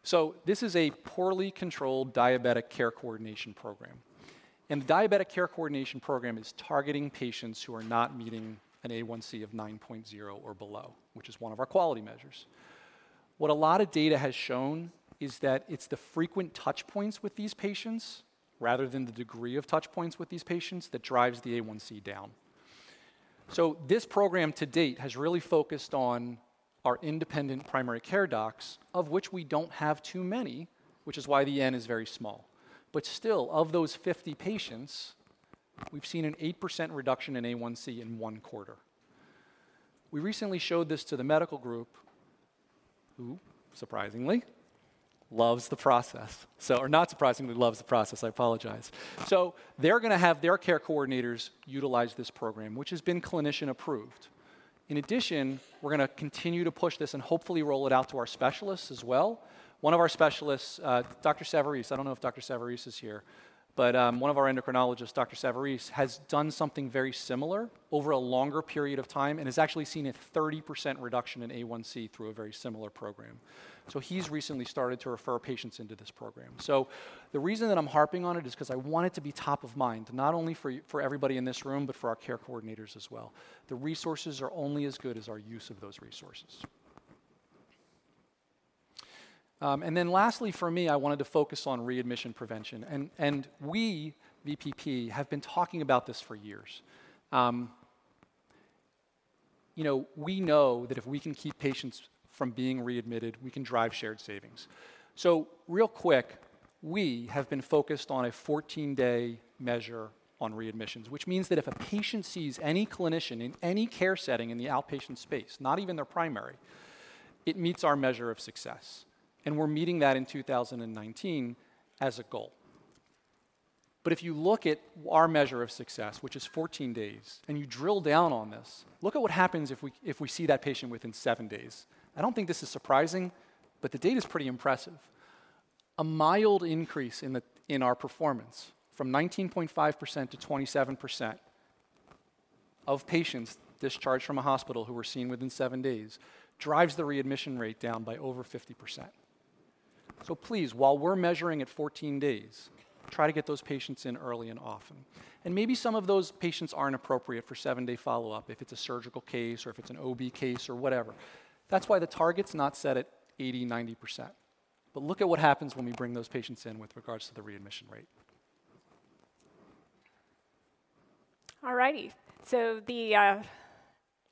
So, this is a poorly controlled diabetic care coordination program. And the diabetic care coordination program is targeting patients who are not meeting an A1C of 9.0 or below, which is one of our quality measures. What a lot of data has shown is that it's the frequent touch points with these patients rather than the degree of touch points with these patients that drives the A1C down. So, this program to date has really focused on our independent primary care docs, of which we don't have too many, which is why the N is very small. But still, of those 50 patients, we've seen an 8% reduction in A1C in one quarter. We recently showed this to the medical group, who, surprisingly, loves the process. So, or not surprisingly, loves the process. I apologize. So, they're going to have their care coordinators utilize this program, which has been clinician approved. In addition, we're going to continue to push this and hopefully roll it out to our specialists as well. One of our specialists, uh, Dr. Savarese, I don't know if Dr. Savarese is here, but um, one of our endocrinologists, Dr. Savarese, has done something very similar over a longer period of time and has actually seen a 30% reduction in A1C through a very similar program. So he's recently started to refer patients into this program. So the reason that I'm harping on it is because I want it to be top of mind, not only for, for everybody in this room, but for our care coordinators as well. The resources are only as good as our use of those resources. Um, and then lastly, for me, I wanted to focus on readmission prevention. And, and we, VPP, have been talking about this for years. Um, you know, we know that if we can keep patients from being readmitted, we can drive shared savings. So, real quick, we have been focused on a 14 day measure on readmissions, which means that if a patient sees any clinician in any care setting in the outpatient space, not even their primary, it meets our measure of success. And we're meeting that in 2019 as a goal. But if you look at our measure of success, which is 14 days, and you drill down on this, look at what happens if we, if we see that patient within seven days. I don't think this is surprising, but the data is pretty impressive. A mild increase in, the, in our performance from 19.5% to 27% of patients discharged from a hospital who were seen within seven days drives the readmission rate down by over 50%. So please, while we're measuring at 14 days, try to get those patients in early and often. And maybe some of those patients aren't appropriate for seven day follow up if it's a surgical case or if it's an OB case or whatever. That's why the target's not set at 80, 90%. But look at what happens when we bring those patients in with regards to the readmission rate. All righty. So the uh,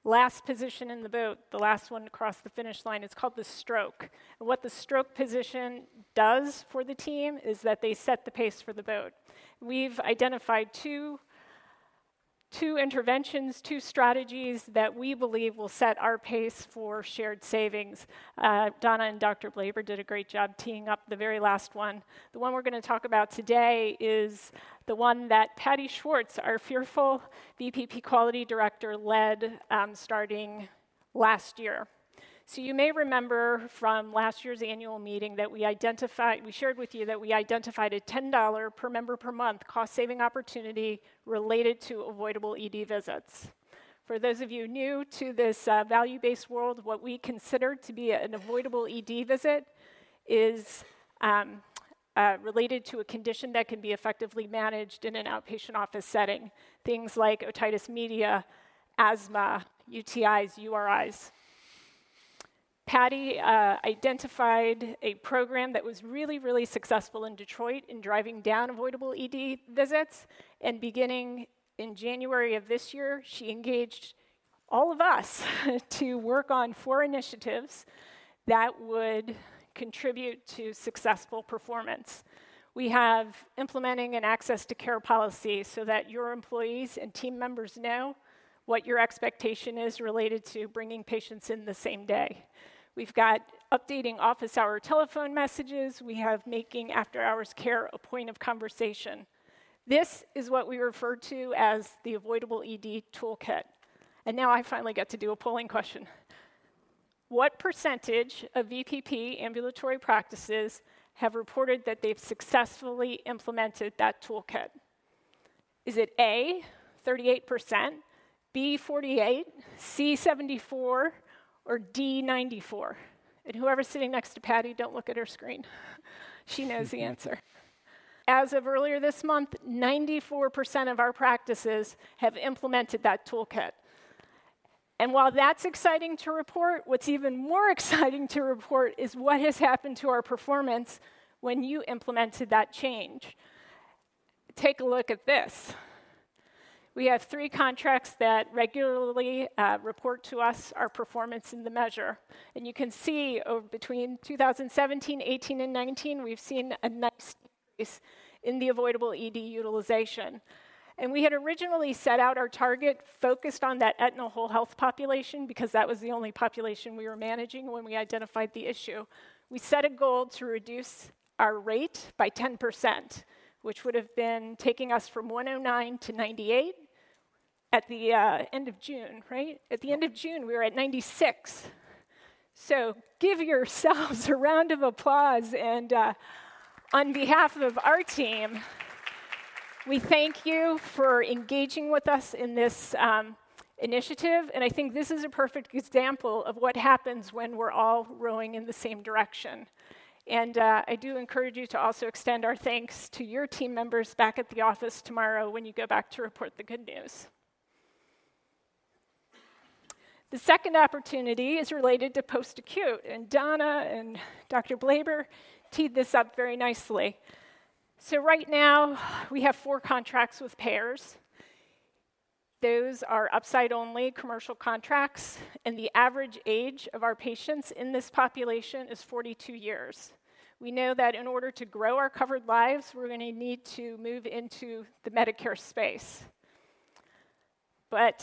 last position in the boat, the last one to cross the finish line, is called the stroke. And what the stroke position does for the team is that they set the pace for the boat. We've identified two two interventions, two strategies that we believe will set our pace for shared savings. Uh, Donna and Dr. Blaber did a great job teeing up the very last one. The one we're going to talk about today is the one that Patty Schwartz, our fearful VPP quality director, led um, starting last year. So you may remember from last year's annual meeting that we identified, we shared with you that we identified a $10 per member per month cost saving opportunity related to avoidable ED visits. For those of you new to this uh, value based world, what we consider to be an avoidable ED visit is um, uh, related to a condition that can be effectively managed in an outpatient office setting. Things like otitis media, asthma, UTIs, URIs. Patty uh, identified a program that was really, really successful in Detroit in driving down avoidable ED visits. And beginning in January of this year, she engaged all of us to work on four initiatives that would contribute to successful performance. We have implementing an access to care policy so that your employees and team members know what your expectation is related to bringing patients in the same day. We've got updating office hour telephone messages. We have making after hours care a point of conversation. This is what we refer to as the avoidable ED toolkit. And now I finally get to do a polling question. What percentage of VPP ambulatory practices have reported that they've successfully implemented that toolkit? Is it A, 38%, B, 48, C, 74, or D94? And whoever's sitting next to Patty, don't look at her screen. she knows the answer. As of earlier this month, 94% of our practices have implemented that toolkit. And while that's exciting to report, what's even more exciting to report is what has happened to our performance when you implemented that change. Take a look at this. We have three contracts that regularly uh, report to us our performance in the measure. And you can see over between 2017, 18, and 19, we've seen a nice increase in the avoidable ED utilization. And we had originally set out our target focused on that Aetna whole health population because that was the only population we were managing when we identified the issue. We set a goal to reduce our rate by 10%, which would have been taking us from 109 to 98 at the uh, end of June, right? At the end of June, we were at 96. So give yourselves a round of applause. And uh, on behalf of our team, we thank you for engaging with us in this um, initiative. And I think this is a perfect example of what happens when we're all rowing in the same direction. And uh, I do encourage you to also extend our thanks to your team members back at the office tomorrow when you go back to report the good news. The second opportunity is related to post acute, and Donna and Dr. Blaber teed this up very nicely. So, right now, we have four contracts with payers. Those are upside only commercial contracts, and the average age of our patients in this population is 42 years. We know that in order to grow our covered lives, we're going to need to move into the Medicare space. But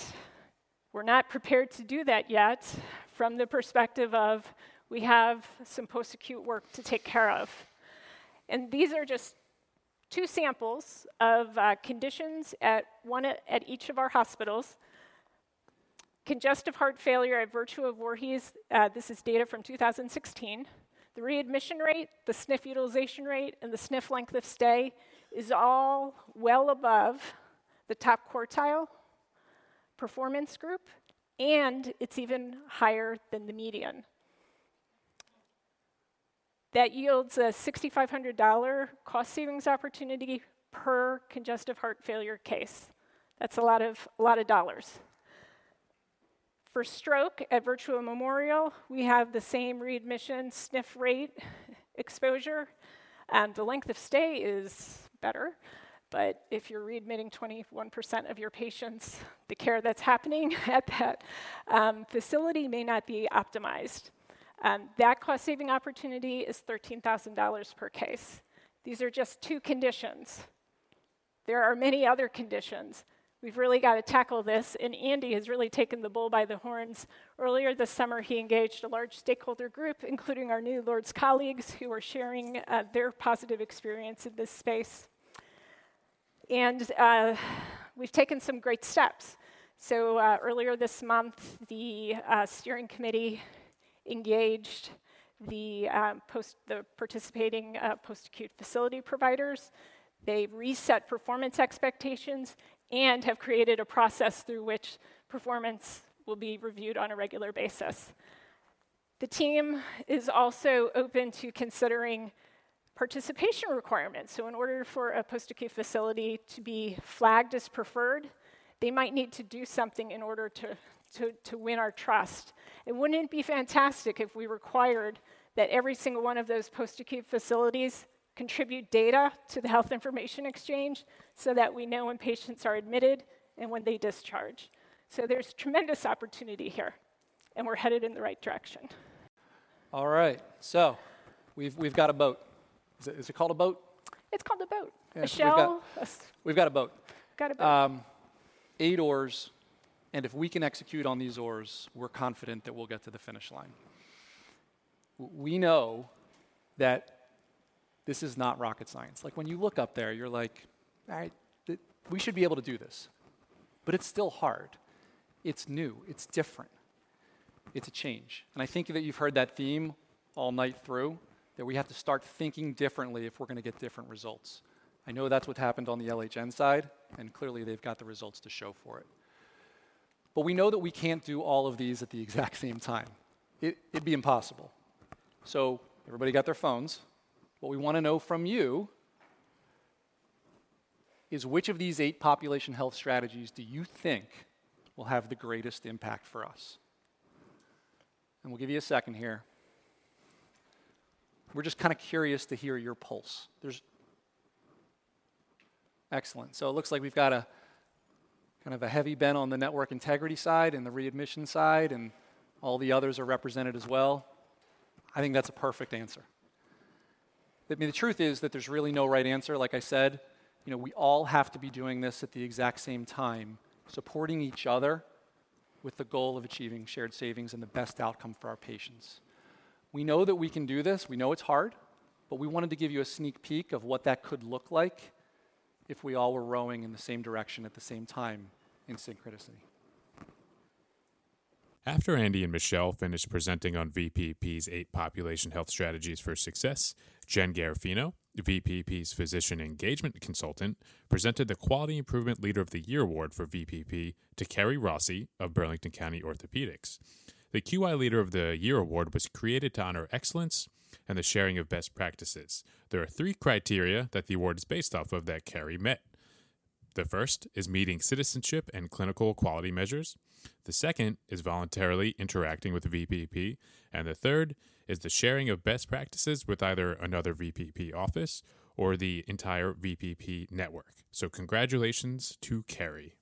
we're not prepared to do that yet from the perspective of we have some post acute work to take care of. And these are just two samples of uh, conditions at one at, each of our hospitals. Congestive heart failure at Virtua of Voorhees, uh, this is data from 2016. The readmission rate, the SNF utilization rate, and the SNF length of stay is all well above the top quartile performance group, and it's even higher than the median. That yields a $6,500 cost savings opportunity per congestive heart failure case. That's a lot of, a lot of dollars. For stroke at Virtua Memorial, we have the same readmission SNF rate exposure. and the length of stay is better. But if you're readmitting 21% of your patients, the care that's happening at that um, facility may not be optimized. Um, that cost saving opportunity is $13,000 per case. These are just two conditions. There are many other conditions. We've really got to tackle this, and Andy has really taken the bull by the horns. Earlier this summer, he engaged a large stakeholder group, including our new Lourdes colleagues who are sharing uh, their positive experience in this space. And uh, we've taken some great steps. So, uh, earlier this month, the uh, steering committee engaged the, um, post, the participating uh, post acute facility providers. They reset performance expectations and have created a process through which performance will be reviewed on a regular basis. The team is also open to considering participation requirements. So, in order for a post acute facility to be flagged as preferred, they might need to do something in order to, to, to win our trust. And wouldn't it be fantastic if we required that every single one of those post acute facilities contribute data to the health information exchange so that we know when patients are admitted and when they discharge. So there's tremendous opportunity here, and we're headed in the right direction. All right, so we've, we've got a boat. Is it, is it called a boat? It's called a boat. Yeah, Michelle, we've got, we've got a boat. Got a boat. Um, eight oars, and if we can execute on these oars, we're confident that we'll get to the finish line. We know that this is not rocket science. Like when you look up there, you're like, all right, th- we should be able to do this. But it's still hard. It's new, it's different, it's a change. And I think that you've heard that theme all night through that we have to start thinking differently if we're going to get different results. I know that's what happened on the LHN side, and clearly they've got the results to show for it. But we know that we can't do all of these at the exact same time. It, would be impossible. So, everybody got their phones. What we want to know from you is which of these eight population health strategies do you think will have the greatest impact for us? And we'll give you a second here. We're just kind of curious to hear your pulse. There's excellent. So it looks like we've got a kind of a heavy bent on the network integrity side and the readmission side, and all the others are represented as well. I think that's a perfect answer. I mean, the truth is that there's really no right answer. Like I said, you know, we all have to be doing this at the exact same time, supporting each other with the goal of achieving shared savings and the best outcome for our patients. We know that we can do this. We know it's hard, but we wanted to give you a sneak peek of what that could look like if we all were rowing in the same direction at the same time in synchronicity. After Andy and Michelle finished presenting on VPP's eight population health strategies for success, Jen Garofino, VPP's physician engagement consultant, presented the Quality Improvement Leader of the Year award for VPP to Kerry Rossi of Burlington County Orthopedics. The QI Leader of the Year award was created to honor excellence and the sharing of best practices. There are three criteria that the award is based off of that Kerry met. The first is meeting citizenship and clinical quality measures. The second is voluntarily interacting with the VPP. And the third is the sharing of best practices with either another VPP office or the entire VPP network. So, congratulations to Kerry.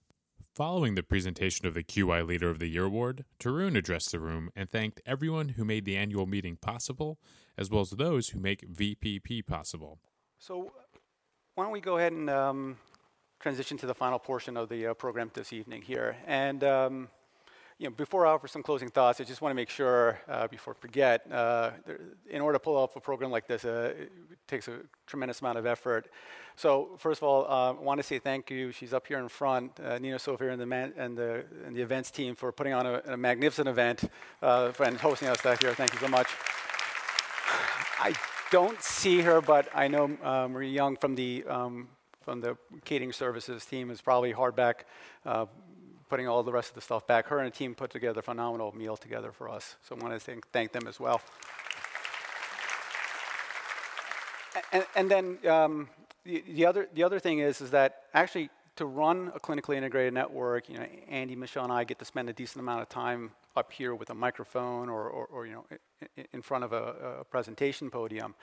Following the presentation of the QI Leader of the Year Award, Tarun addressed the room and thanked everyone who made the annual meeting possible, as well as those who make VPP possible. So, why don't we go ahead and um, transition to the final portion of the uh, program this evening here. And um, you know, before I offer some closing thoughts, I just want to make sure, uh, before I forget, uh, there, in order to pull off a program like this, uh, it takes a tremendous amount of effort. So first of all, uh, I want to say thank you. She's up here in front, uh, Nina Sophia and the, man, and, the, and the events team for putting on a, a magnificent event and hosting us back here. Thank you so much. I don't see her, but I know Marie Young from the um, from the catering services team is probably hard back, uh, putting all the rest of the stuff back. Her and a team put together a phenomenal meal together for us. So I want to thank, thank them as well. And, and then um, the, the, other, the other thing is, is that actually to run a clinically integrated network, you know, Andy, Michelle, and I get to spend a decent amount of time up here with a microphone or, or, or you know, in front of a, a, presentation podium.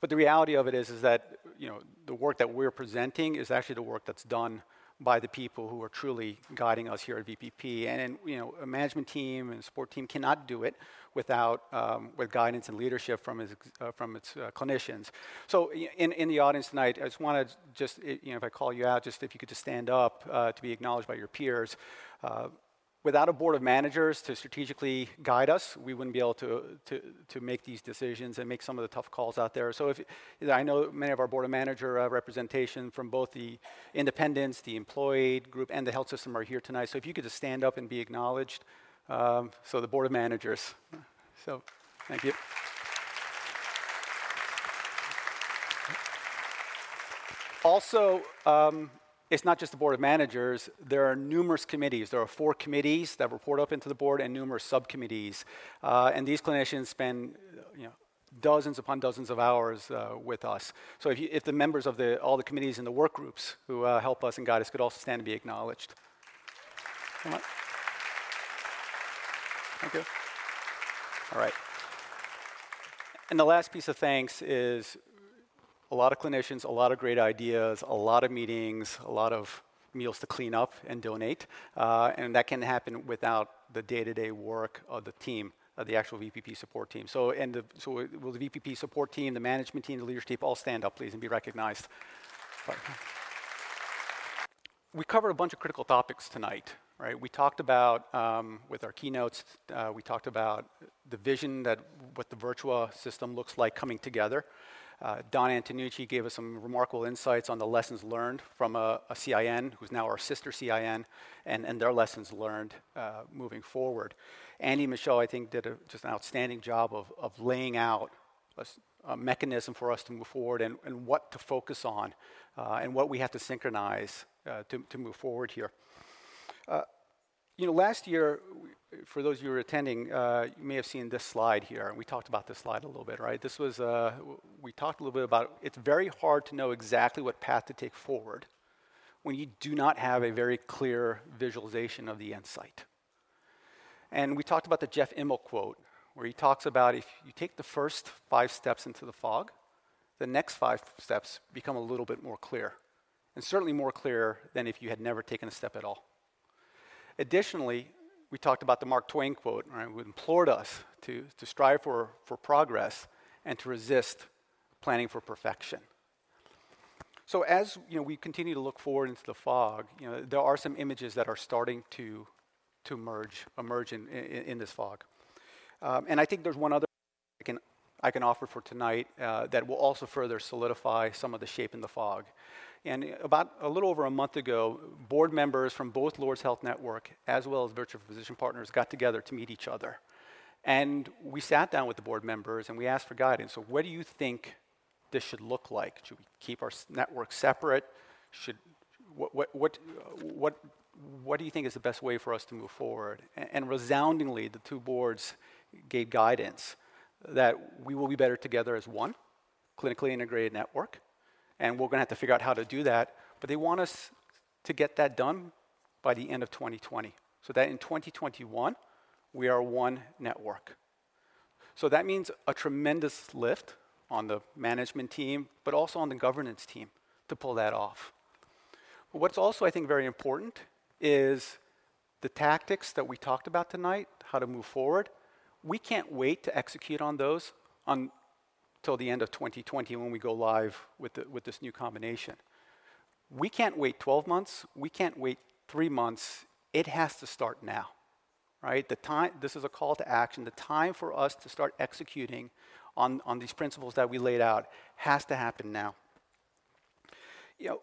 But the reality of it is, is that you know, the work that we're presenting is actually the work that's done by the people who are truly guiding us here at VPP. And, and you know, a management team and support team cannot do it without um, with guidance and leadership from its, uh, from its uh, clinicians. So in, in the audience tonight, I just want to just, you know, if I call you out, just if you could just stand up uh, to be acknowledged by your peers. Without a board of managers to strategically guide us, we wouldn't be able to, to, to make these decisions and make some of the tough calls out there. So if, I know many of our board of manager uh, representation from both the independents, the employed group, and the health system are here tonight. So if you could just stand up and be acknowledged. Um, so the board of managers. So thank you. Also, um, it's not just the board of managers. There are numerous committees. There are four committees that report up into the board and numerous subcommittees. Uh, and these clinicians spend you know, dozens upon dozens of hours uh, with us. So if, you, if, the members of the, all the committees and the work groups who uh, help us and guide us could also stand to be acknowledged. Thank you. All right. And the last piece of thanks is a lot of clinicians, a lot of great ideas, a lot of meetings, a lot of meals to clean up and donate. Uh, and that can happen without the day-to-day work of the team, of the actual VPP support team. So, and the, so will the VPP support team, the management team, the leadership all stand up, please, and be recognized. we covered a bunch of critical topics tonight, right? We talked about, um, with our keynotes, uh, we talked about the vision that what the Virtua system looks like coming together. Uh, Don Antenucci gave us some remarkable insights on the lessons learned from a, a CIN, who's now our sister CIN, and, and their lessons learned uh, moving forward. Andy Michelle, I think, did a, just an outstanding job of, of laying out a, a mechanism for us to move forward and, and what to focus on uh, and what we have to synchronize uh, to, to move forward here. Uh, you know, last year, for those of you who are attending, uh, you may have seen this slide here. We talked about this slide a little bit, right? This was, uh, we talked a little bit about it's very hard to know exactly what path to take forward when you do not have a very clear visualization of the insight. And we talked about the Jeff Immelt quote, where he talks about if you take the first five steps into the fog, the next five steps become a little bit more clear, and certainly more clear than if you had never taken a step at all. Additionally, we talked about the Mark Twain quote, right, who implored us to, to strive for, for progress and to resist planning for perfection. So as you know, we continue to look forward into the fog, you know, there are some images that are starting to, to emerge, emerge in, in, in this fog. Um, and I think there's one other I can, I can offer for tonight uh, that will also further solidify some of the shape in the fog. And about a little over a month ago, board members from both Lourdes Health Network as well as Virtua Physician Partners got together to meet each other. And we sat down with the board members and we asked for guidance. So, what do you think this should look like? Should we keep our network separate? Should, what, what, what, what, what do you think is the best way for us to move forward? And, and resoundingly, the two boards gave guidance that we will be better together as one clinically integrated network and we're going to have to figure out how to do that. But they want us to get that done by the end of 2020, so that in 2021, we are one network. So that means a tremendous lift on the management team, but also on the governance team to pull that off. But what's also, I think, very important is the tactics that we talked about tonight, how to move forward. We can't wait to execute on those on till the end of 2020 when we go live with, the, with this new combination. We can't wait 12 months. We can't wait three months. It has to start now, right? The time, this is a call to action. The time for us to start executing on, on these principles that we laid out has to happen now. You know,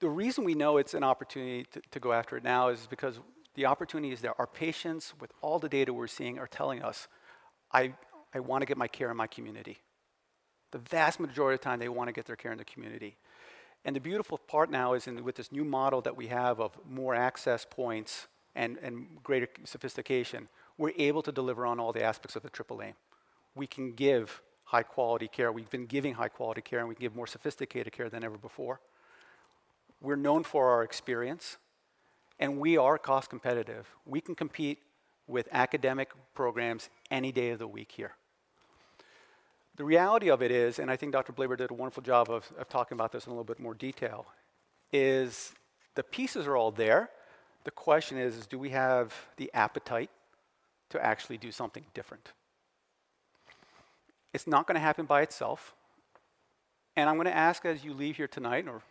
the reason we know it's an opportunity to, to go after it now is because the opportunity is there. Our patients, with all the data we're seeing, are telling us, I, I want to get my care in my community. The vast majority of the time, they want to get their care in the community. And the beautiful part now is in, with this new model that we have of more access points and, and greater sophistication, we're able to deliver on all the aspects of the triple aim. We can give high quality care. We've been giving high quality care, and we can give more sophisticated care than ever before. We're known for our experience, and we are cost competitive. We can compete with academic programs any day of the week here. The reality of it is, and I think Dr. Blaber did a wonderful job of, of talking about this in a little bit more detail, is the pieces are all there. The question is, is do we have the appetite to actually do something different? It's not going to happen by itself. And I'm going to ask as you leave here tonight, or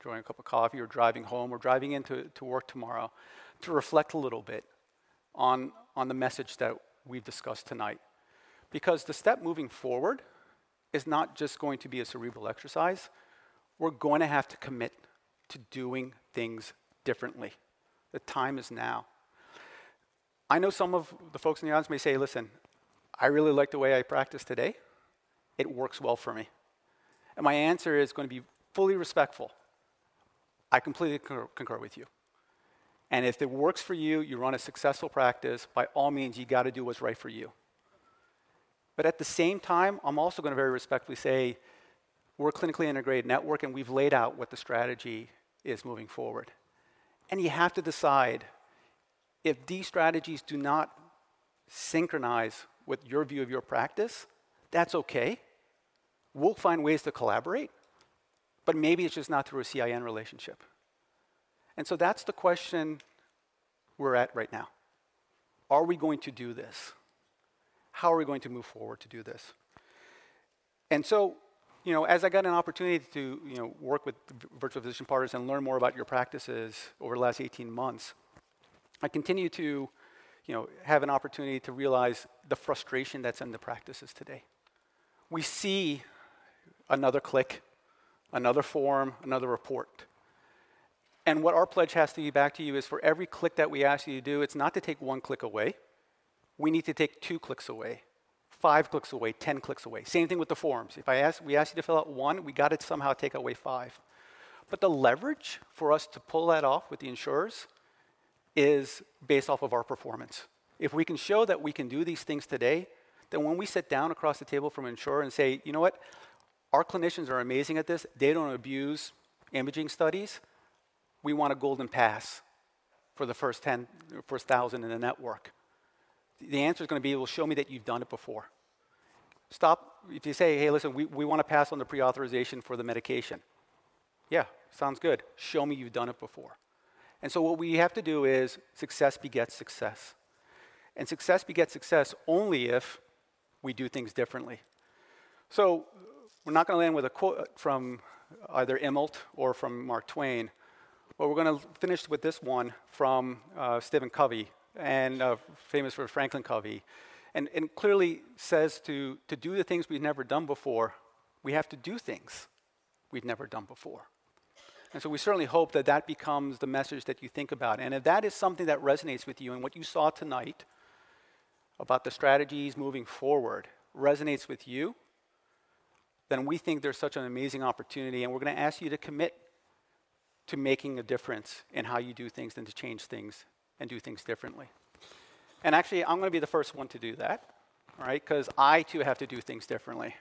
enjoying a cup of coffee, or driving home, or driving into to work tomorrow, to reflect a little bit on, on the message that we've discussed tonight. Because the step moving forward is not just going to be a cerebral exercise, we're going to have to commit to doing things differently. The time is now. I know some of the folks in the audience may say, listen, I really like the way I practice today. It works well for me. And my answer is going to be fully respectful. I completely concur, concur with you. And if it works for you, you run a successful practice, by all means, you got to do what's right for you. But at the same time, I'm also going to very respectfully say we're a clinically integrated network and we've laid out what the strategy is moving forward. And you have to decide if these strategies do not synchronize with your view of your practice, that's okay. We'll find ways to collaborate, but maybe it's just not through a CIN relationship. And so that's the question we're at right now. Are we going to do this? How are we going to move forward to do this? And so, you know, as I got an opportunity to, you know, work with Virtua Physician Partners and learn more about your practices over the last 18 months, I continue to you know, have an opportunity to realize the frustration that's in the practices today. We see another click, another form, another report. And what our pledge has to be back to you is for every click that we ask you to do, it's not to take one click away. We need to take two clicks away, five clicks away, 10 clicks away. Same thing with the forms. If I ask, we ask you to fill out one, we got to somehow take away five. But the leverage for us to pull that off with the insurers is based off of our performance. If we can show that we can do these things today, then when we sit down across the table from an insurer and say, you know what, our clinicians are amazing at this, they don't abuse imaging studies, we want a golden pass for the first 10, first 1,000 in the network. The answer is going to be, well, show me that you've done it before. Stop, if you say, hey, listen, we, we want to pass on the pre authorization for the medication. Yeah, sounds good. Show me you've done it before. And so what we have to do is success begets success. And success begets success only if we do things differently. So we're not going to land with a quote from either Immelt or from Mark Twain, but we're going to finish with this one from uh, Stephen Covey, and uh, famous for Franklin Covey, and, and clearly says to, to do the things we've never done before, we have to do things we've never done before. And so we certainly hope that that becomes the message that you think about. And if that is something that resonates with you and what you saw tonight about the strategies moving forward resonates with you, then we think there's such an amazing opportunity. And we're going to ask you to commit to making a difference in how you do things and to change things and do things differently. And actually, I'm going to be the first one to do that, right? Because I too have to do things differently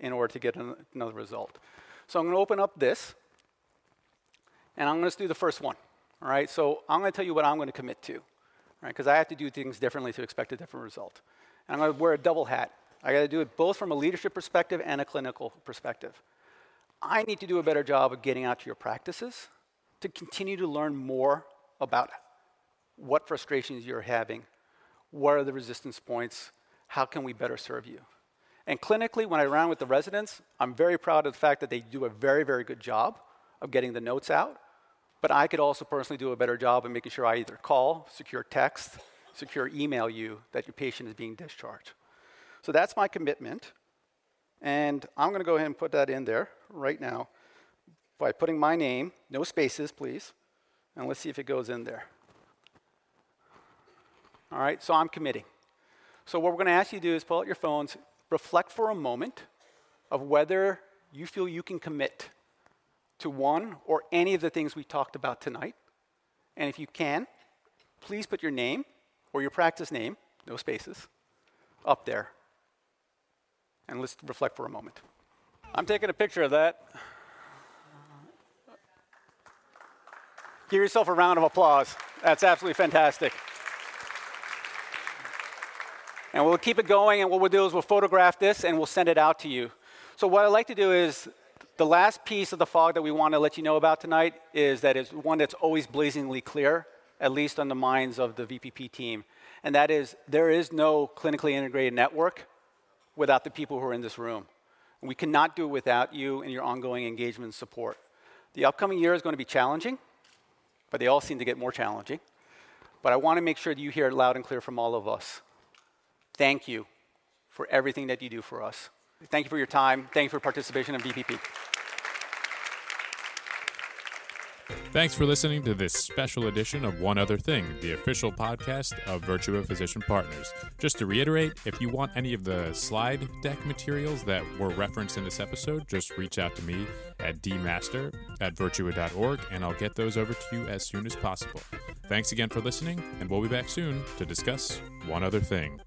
in order to get another result. So I'm going to open up this. And I'm going to do the first one. All right, so I'm going to tell you what I'm going to commit to, right? Because I have to do things differently to expect a different result. And I'm going to wear a double hat. I got to do it both from a leadership perspective and a clinical perspective. I need to do a better job of getting out to your practices to continue to learn more about what frustrations you're having, what are the resistance points, how can we better serve you. And clinically, when I round with the residents, I'm very proud of the fact that they do a very, very good job of getting the notes out but I could also personally do a better job of making sure I either call, secure text, secure email you that your patient is being discharged. So that's my commitment. And I'm going to go ahead and put that in there right now by putting my name, no spaces, please. And let's see if it goes in there. All right, so I'm committing. So what we're going to ask you to do is pull out your phones, reflect for a moment of whether you feel you can commit to one or any of the things we talked about tonight. And if you can, please put your name or your practice name, no spaces, up there. And let's reflect for a moment. I'm taking a picture of that. Give yourself a round of applause. That's absolutely fantastic. And we'll keep it going, and what we'll do is we'll photograph this and we'll send it out to you. So, what I'd like to do is The last piece of the fog that we want to let you know about tonight is that it's one that's always blazingly clear, at least on the minds of the VPP team, and that is there is no clinically integrated network without the people who are in this room. We cannot do it without you and your ongoing engagement and support. The upcoming year is going to be challenging, but they all seem to get more challenging. But I want to make sure that you hear it loud and clear from all of us. Thank you for everything that you do for us. Thank you for your time. Thank you for participation in VPP. Thanks for listening to this special edition of One Other Thing, the official podcast of Virtua Physician Partners. Just to reiterate, if you want any of the slide deck materials that were referenced in this episode, just reach out to me at dmaster at virtua.org and I'll get those over to you as soon as possible. Thanks again for listening, and we'll be back soon to discuss one other thing.